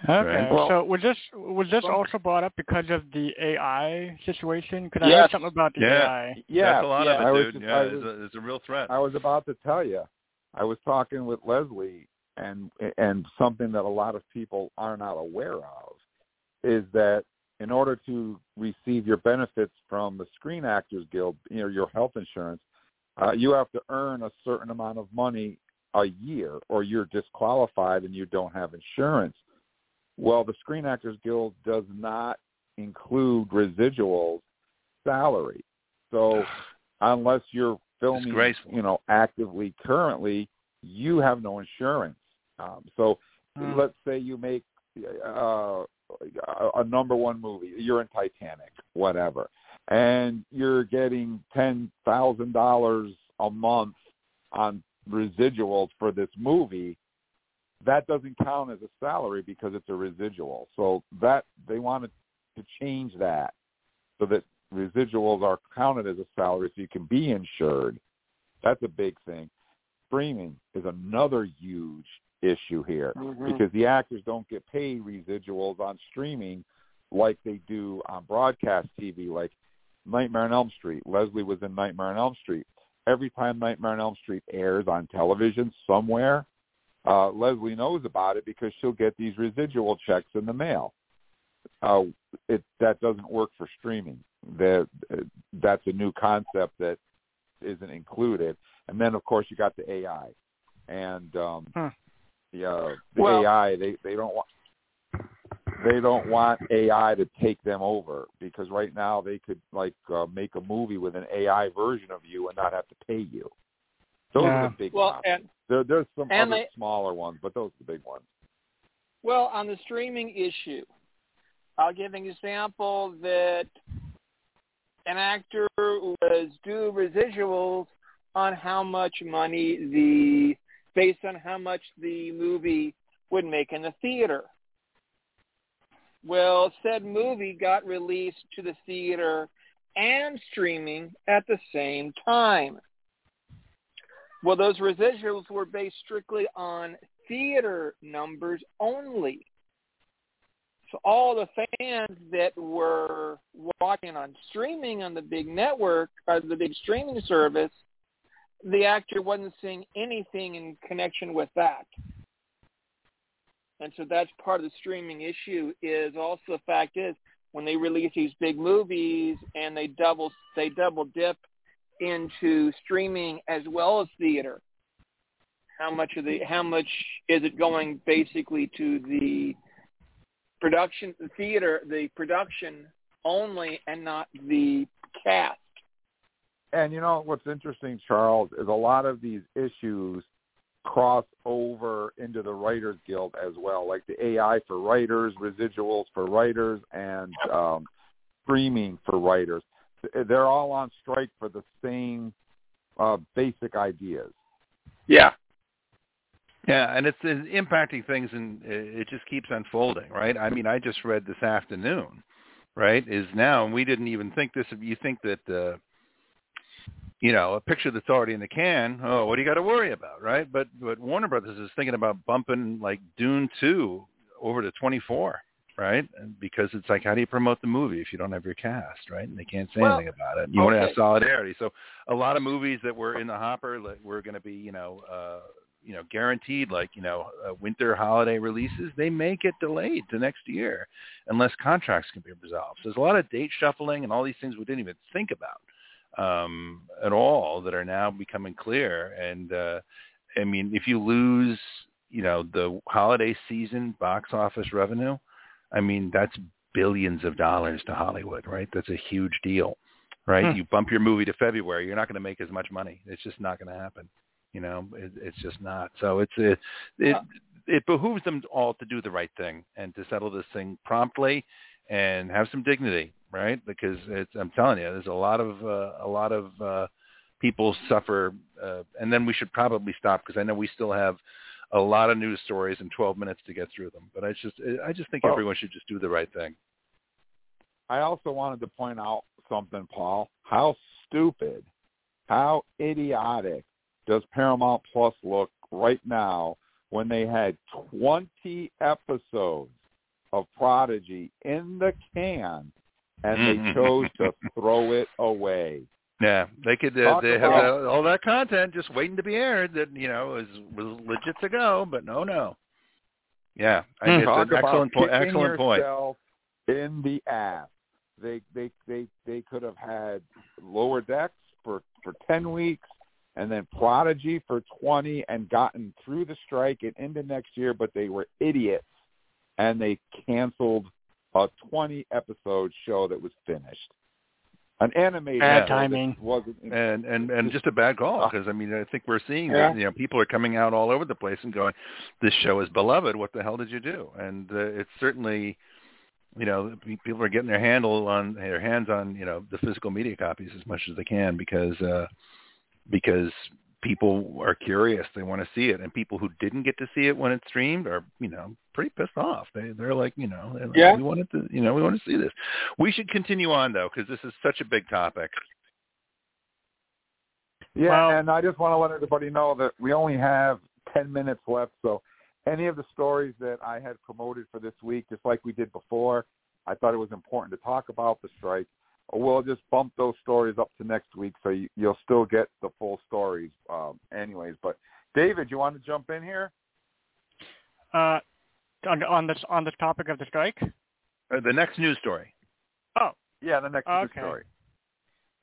Okay. Well- so was this was this also brought up because of the AI situation? Because I Yes. heard something about the Yeah. AI. Yeah, That's a lot yeah. of it, dude. just- yeah, I it's, a, it's a real threat. I was about to tell you. I was talking with Leslie, and and something that a lot of people are not aware of is that in order to receive your benefits from the Screen Actors Guild, you know, your health insurance, uh, you have to earn a certain amount of money a year, or you're disqualified and you don't have insurance. Well, the Screen Actors Guild does not include residuals salary. So unless you're filming, you know, actively currently, you have no insurance. Um, so Hmm. let's say you make uh, a, a number one movie, you're in Titanic, whatever, and you're getting ten thousand dollars a month on residuals for this movie. That doesn't count as a salary because it's a residual. So that they wanted to change that so that residuals are counted as a salary so you can be insured. That's a big thing. Streaming is another huge issue here Mhm. because the actors don't get paid residuals on streaming like they do on broadcast TV, like Nightmare on Elm Street. Leslie was in Nightmare on Elm Street. Every time Nightmare on Elm Street airs on television somewhere, uh, Leslie knows about it because she'll get these residual checks in the mail. Uh, it that doesn't work for streaming. That that's a new concept that isn't included. And then of course you got the AI, and um, Hmm. the uh, the Well- AI they they don't want they don't want AI to take them over because right now they could like uh, make a movie with an AI version of you and not have to pay you. Those are the big Well, ones. and There, there's some and other they- smaller ones, but those are the big ones. Well, on the streaming issue, I'll give an example that an actor was due residuals on how much money the based on how much the movie would make in the theater. Well, said movie got released to the theater and streaming at the same time. Well, those residuals were based strictly on theater numbers only. So all the fans that were watching on streaming on the big network or the big streaming service, the actor wasn't seeing anything in connection with that. And so that's part of the streaming issue is also the fact is when they release these big movies and they double they double dip into streaming as well as theater. How much of the how much is it going basically to the production the theater the production only and not the cast? And you know what's interesting, Charles, is a lot of these issues cross over into the Writers Guild as well, like the AI for writers, residuals for writers, and um, streaming for writers. They're all on strike for the same uh, basic ideas. Yeah. Yeah, and it's, it's impacting things, and it just keeps unfolding, right? I mean, I just read this afternoon, right? Is now, and we didn't even think this. You think that, uh, you know, a picture that's already in the can. Oh, what do you got to worry about, right? But but Warner Brothers is thinking about bumping like Dune two over to twenty four, right? Because it's like, how do you promote the movie if you don't have your cast, right? And they can't say Well, anything about it. You want to have solidarity. So a lot of movies that were in the hopper, like were going to be, you know. uh you know, guaranteed like, you know, uh, winter holiday releases, they may get delayed to next year unless contracts can be resolved. So there's a lot of date shuffling and all these things we didn't even think about um, at all that are now becoming clear. And uh, I mean, if you lose, you know, the holiday season box office revenue, I mean, that's billions of dollars to Hollywood, right? That's a huge deal, right? Hmm. You bump your movie to February, you're not going to make as much money. It's just not going to happen. You know, it, it's just not. So it's it, it it behooves them all to do the right thing and to settle this thing promptly and have some dignity, right? Because it's I'm telling you, there's a lot of uh, a lot of uh, people suffer, uh, and then we should probably stop because I know we still have a lot of news stories in 12 minutes to get through them. But I just I just think Well- everyone should just do the right thing. I also wanted to point out something, Paul. How stupid, how idiotic does Paramount Plus look right now when they had 20 episodes of Prodigy in the can and they chose to throw it away? Yeah, they could. Uh, they have uh, all that content just waiting to be aired that you know is was legit to go, but no, no. Yeah, I, it's Talk an excellent point. Excellent point. In the ass. They they they they could have had lower decks for for ten weeks and then Prodigy for twenty and gotten through the strike and into next year, but they were idiots and they canceled a twenty episode show that was finished. An animated Bad timing. wasn't and and and just a bad call because I mean I think we're seeing Yeah. that you know people are coming out all over the place and going, this show is beloved. What the hell did you do? And uh, it's certainly, you know, people are getting their handle on their hands on you know the physical media copies as much as they can because uh, because people are curious. They want to see it, and people who didn't get to see it when it streamed are you know pretty pissed off. They they're like you know like, Yeah. we wanted to you know we want to see this. We should continue on though because this is such a big topic. Yeah, Well- and I just want to let everybody know that we only have 10 minutes left. So any of the stories that I had promoted for this week, just like we did before, I thought it was important to talk about the strike. We'll just bump those stories up to next week, so you, you'll still get the full stories, um, anyways. But David, you want to jump in here? Uh, on, on this on this topic of the strike. Uh, the next news story. Oh, Yeah, the next news story.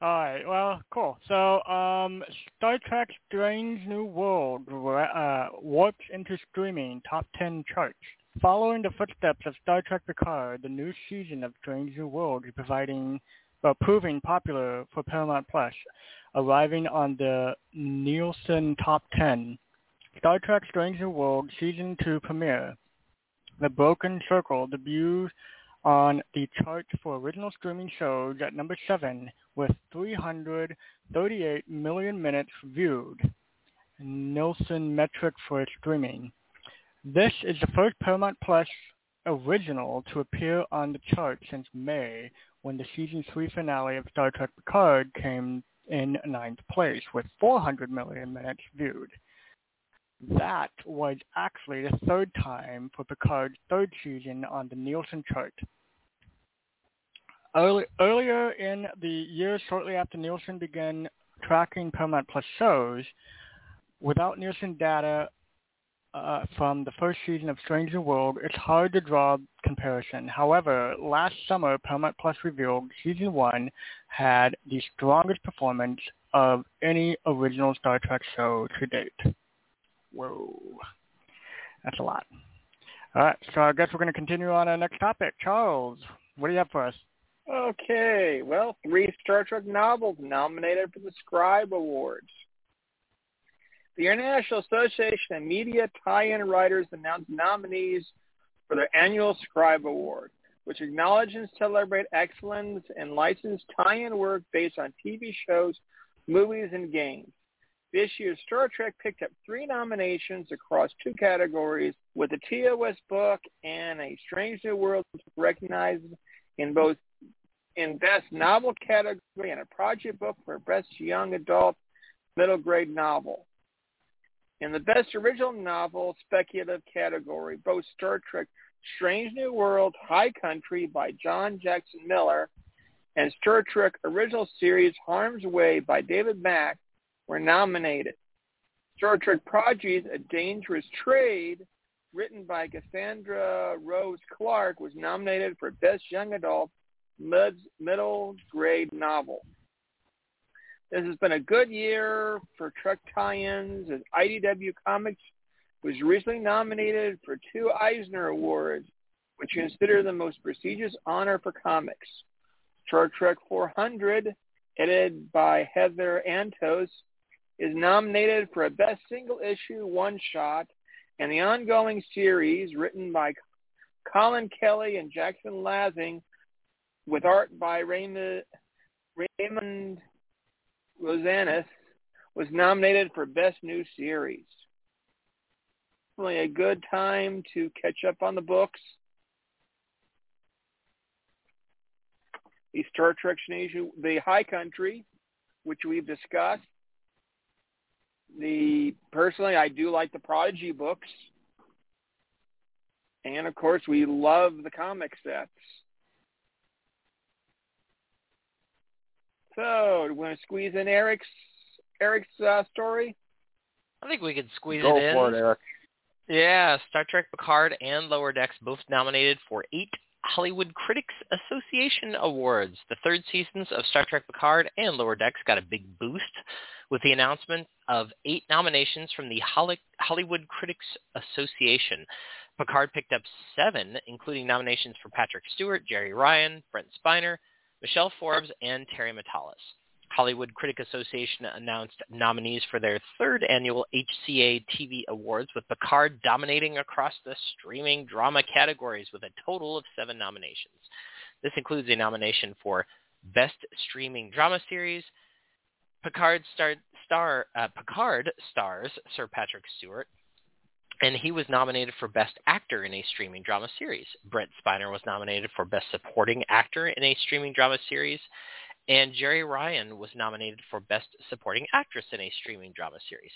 all right. Well, cool. So, um, Star Trek: Strange New World uh, warps into streaming top ten charts. Following the footsteps of Star Trek Picard, the new season of Strange New World is providing, uh, proving popular for Paramount Plus, arriving on the Nielsen Top 10. Star Trek: Strange New World season two premiere. The Broken Circle debuts on the chart for original streaming shows at number seven with 338 million minutes viewed. Nielsen metric for streaming. This is the first Paramount Plus original to appear on the chart since May, when the season three finale of Star Trek Picard came in ninth place with 400 million minutes viewed. That was actually the third time for Picard's third season on the Nielsen chart. Early, earlier in the year, shortly after Nielsen began tracking Paramount Plus shows, without Nielsen data uh, from the first season of Strange New World, it's hard to draw comparison. However, last summer, Paramount Plus revealed season one had the strongest performance of any original Star Trek show to date. Whoa, that's a lot. All right, so I guess we're going to continue on our next topic. Charles, what do you have for us? Okay, well, three Star Trek novels nominated for the Scribe Awards. The International Association of Media Tie-In Writers announced nominees for their annual Scribe Award, which acknowledge and celebrate excellence in licensed tie-in work based on TV shows, movies, and games. This year, Star Trek picked up three nominations across two categories, with a TOS book and A Strange New World recognized in both in Best Novel category and a Prodigy book for Best Young Adult Middle Grade Novel. In the Best Original Novel Speculative category, both Star Trek Strange New World High Country by John Jackson Miller and Star Trek Original Series Harm's Way by David Mack were nominated. Star Trek Prodigies, A Dangerous Trade, written by Cassandra Rose Clark, was nominated for Best Young Adult Middle Grade Novel. This has been a good year for Trek tie-ins as IDW Comics was recently nominated for two Eisner Awards, which is considered the most prestigious honor for comics. Star Trek 400, edited by Heather Antos, is nominated for a Best Single Issue One Shot, and the ongoing series, written by Colin Kelly and Jackson Lansing, with art by Raymond, Raymond Rosanas, was nominated for Best New Series. Definitely a good time to catch up on the books. The Star Trek Station, the High Country, which we've discussed. The personally, I do like the Prodigy books, and of course, we love the comic sets. So, do we want to squeeze in Eric's Eric's uh, story? I think we could squeeze Go it in. for it, Eric. Yeah, Star Trek Picard and Lower Decks both nominated for eight Hollywood Critics Association Awards. The third seasons of Star Trek Picard and Lower Decks got a big boost with the announcement of eight nominations from the Hollywood Critics Association. Picard picked up seven, including nominations for Patrick Stewart, Jeri Ryan, Brent Spiner, Michelle Forbes, and Terry Matalas. Hollywood Critic Association announced nominees for their third annual HCA TV Awards, with Picard dominating across the streaming drama categories with a total of seven nominations. This includes a nomination for Best Streaming Drama Series. Picard, star, star, uh, Picard stars Sir Patrick Stewart, and he was nominated for Best Actor in a Streaming Drama Series. Brent Spiner was nominated for Best Supporting Actor in a Streaming Drama Series, and Jeri Ryan was nominated for Best Supporting Actress in a Streaming Drama Series.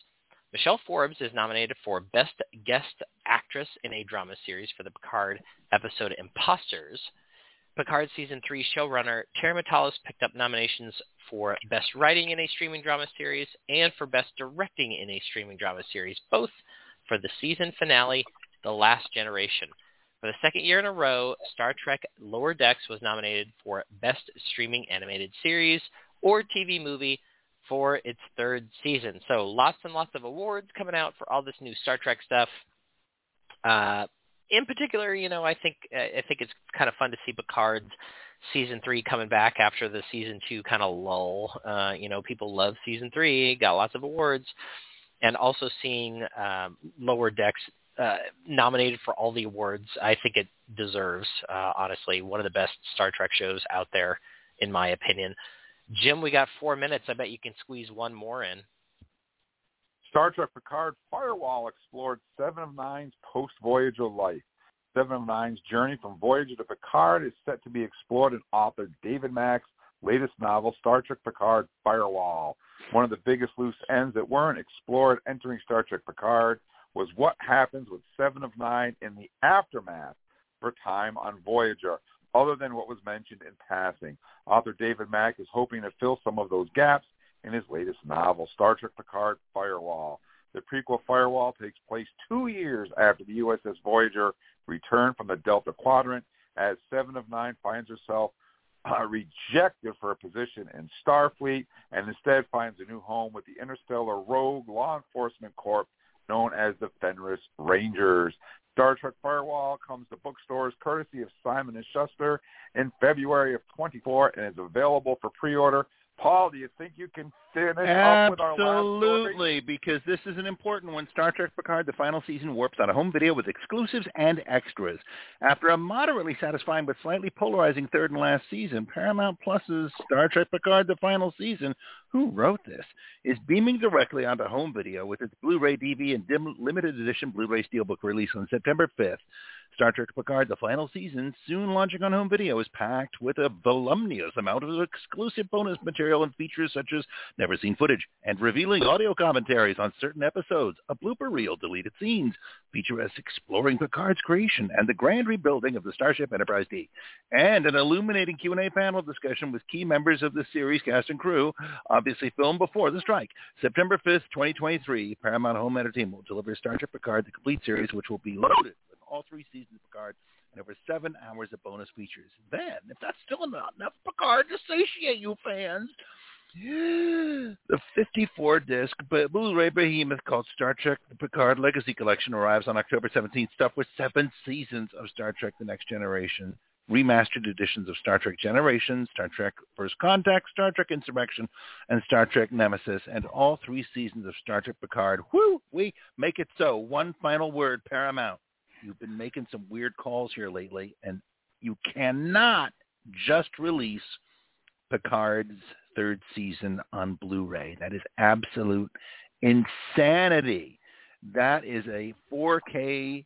Michelle Forbes is nominated for Best Guest Actress in a Drama Series for the Picard episode Imposters. Picard Season 3 showrunner Terry Matalas picked up nominations for Best Writing in a Streaming Drama Series and for Best Directing in a Streaming Drama Series, both for the season finale, The Last Generation. For the second year in a row, Star Trek Lower Decks was nominated for Best Streaming Animated Series or TV Movie for its third season. So lots and lots of awards coming out for all this new Star Trek stuff. Uh, in particular, you know, I think I think it's kind of fun to see Picard's season three coming back after the season two kind of lull. Uh, you know, people love season three, got lots of awards, and also seeing um, Lower Decks uh, nominated for all the awards. I think it deserves, uh, honestly, one of the best Star Trek shows out there, in my opinion. Jim, we got four minutes. I bet you can squeeze one more in. Star Trek Picard Firewall explored Seven of Nine's post-Voyager life. Seven of Nine's journey from Voyager to Picard is set to be explored in author David Mack's latest novel, Star Trek Picard Firewall. One of the biggest loose ends that weren't explored entering Star Trek Picard was what happens with Seven of Nine in the aftermath for time on Voyager, other than what was mentioned in passing. Author David Mack is hoping to fill some of those gaps in his latest novel, Star Trek Picard Firewall. The prequel Firewall takes place two years after the USS Voyager returned from the Delta Quadrant as Seven of Nine finds herself uh, rejected for a position in Starfleet and instead finds a new home with the interstellar rogue law enforcement Corp known as the Fenris Rangers. Star Trek Firewall comes to bookstores courtesy of Simon & Schuster in February of 24 and is available for pre-order Paul, do you think you can finish up with our Absolutely, because this is an important one. Star Trek Picard, the final season, warps on a home video with exclusives and extras. After a moderately satisfying but slightly polarizing third and last season, Paramount Plus's Star Trek Picard, the final season, who wrote this, is beaming directly onto home video with its Blu-ray DV and dim- limited edition Blu-ray Steelbook release on September 5th. Star Trek Picard, the final season, soon launching on home video, is packed with a voluminous amount of exclusive bonus material and features such as never-seen footage and revealing audio commentaries on certain episodes, a blooper reel, deleted scenes, feature us exploring Picard's creation and the grand rebuilding of the Starship Enterprise D, and an illuminating Q&A panel discussion with key members of the series cast and crew, obviously filmed before the strike. September 5th, 2023, Paramount Home Entertainment will deliver Star Trek Picard, the complete series, which will be loaded with all three seasons of Picard and over seven hours of bonus features. Then, if that's still not enough Picard to satiate you fans, the 54-disc Blu-ray behemoth called Star Trek The Picard Legacy Collection arrives on October 17th, stuffed with seven seasons of Star Trek The Next Generation, remastered editions of Star Trek Generations, Star Trek First Contact, Star Trek Insurrection, and Star Trek Nemesis, and all three seasons of Star Trek Picard. Whoo! We make it so. One final word, Paramount. You've been making some weird calls here lately, and you cannot just release Picard's third season on Blu-ray. That is absolute insanity. That is a 4K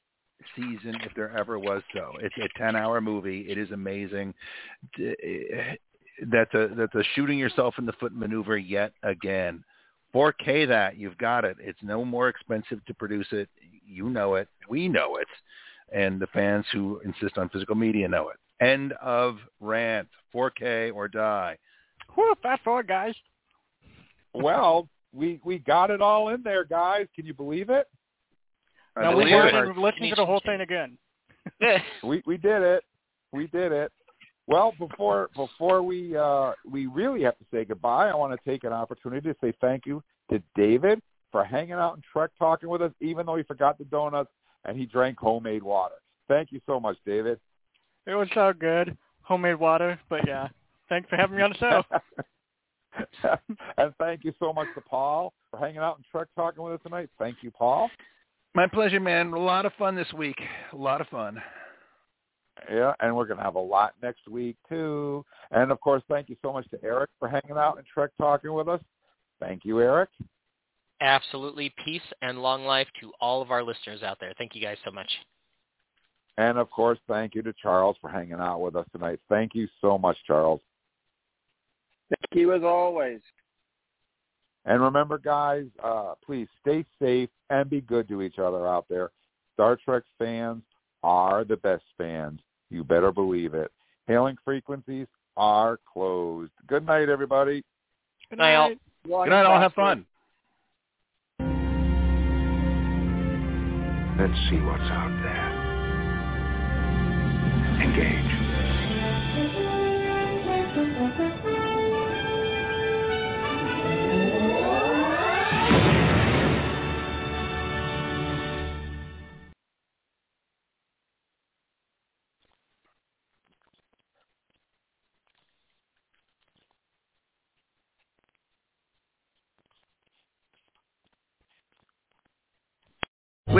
season if there ever was so. It's a 10-hour movie. It is amazing. That's a that's a shooting yourself in the foot maneuver yet again. 4K that you've got it. It's no more expensive to produce it. You know it. We know it. And the fans who insist on physical media know it. End of rant. 4K or die. Whoo, fast forward, guys. Well, we we got it all in there, guys. Can you believe it? Now we are listening to the whole thing again. we we did it. We did it. Well, before before we uh, we really have to say goodbye, I want to take an opportunity to say thank you to David for hanging out and Trek talking with us, even though he forgot the donuts and he drank homemade water. Thank you so much, David. It was so good, homemade water. But yeah, Thanks for having me on the show. and thank you so much to Paul for hanging out and Trek talking with us tonight. Thank you, Paul. My pleasure, man. A lot of fun this week. A lot of fun. Yeah, and we're going to have a lot next week too. And of course, thank you so much to Eric for hanging out and Trek talking with us. Thank you, Eric. Absolutely. Peace and long life to all of our listeners out there. Thank you guys so much. And of course, thank you to Charles for hanging out with us tonight. Thank you so much, Charles. Thank you as always. And remember, guys, uh, please stay safe and be good to each other out there. Star Trek fans are the best fans. You better believe it. Hailing frequencies are closed. Good night, everybody. Good night, all. Good night, all. Have fun. Let's see what's out there. Engage.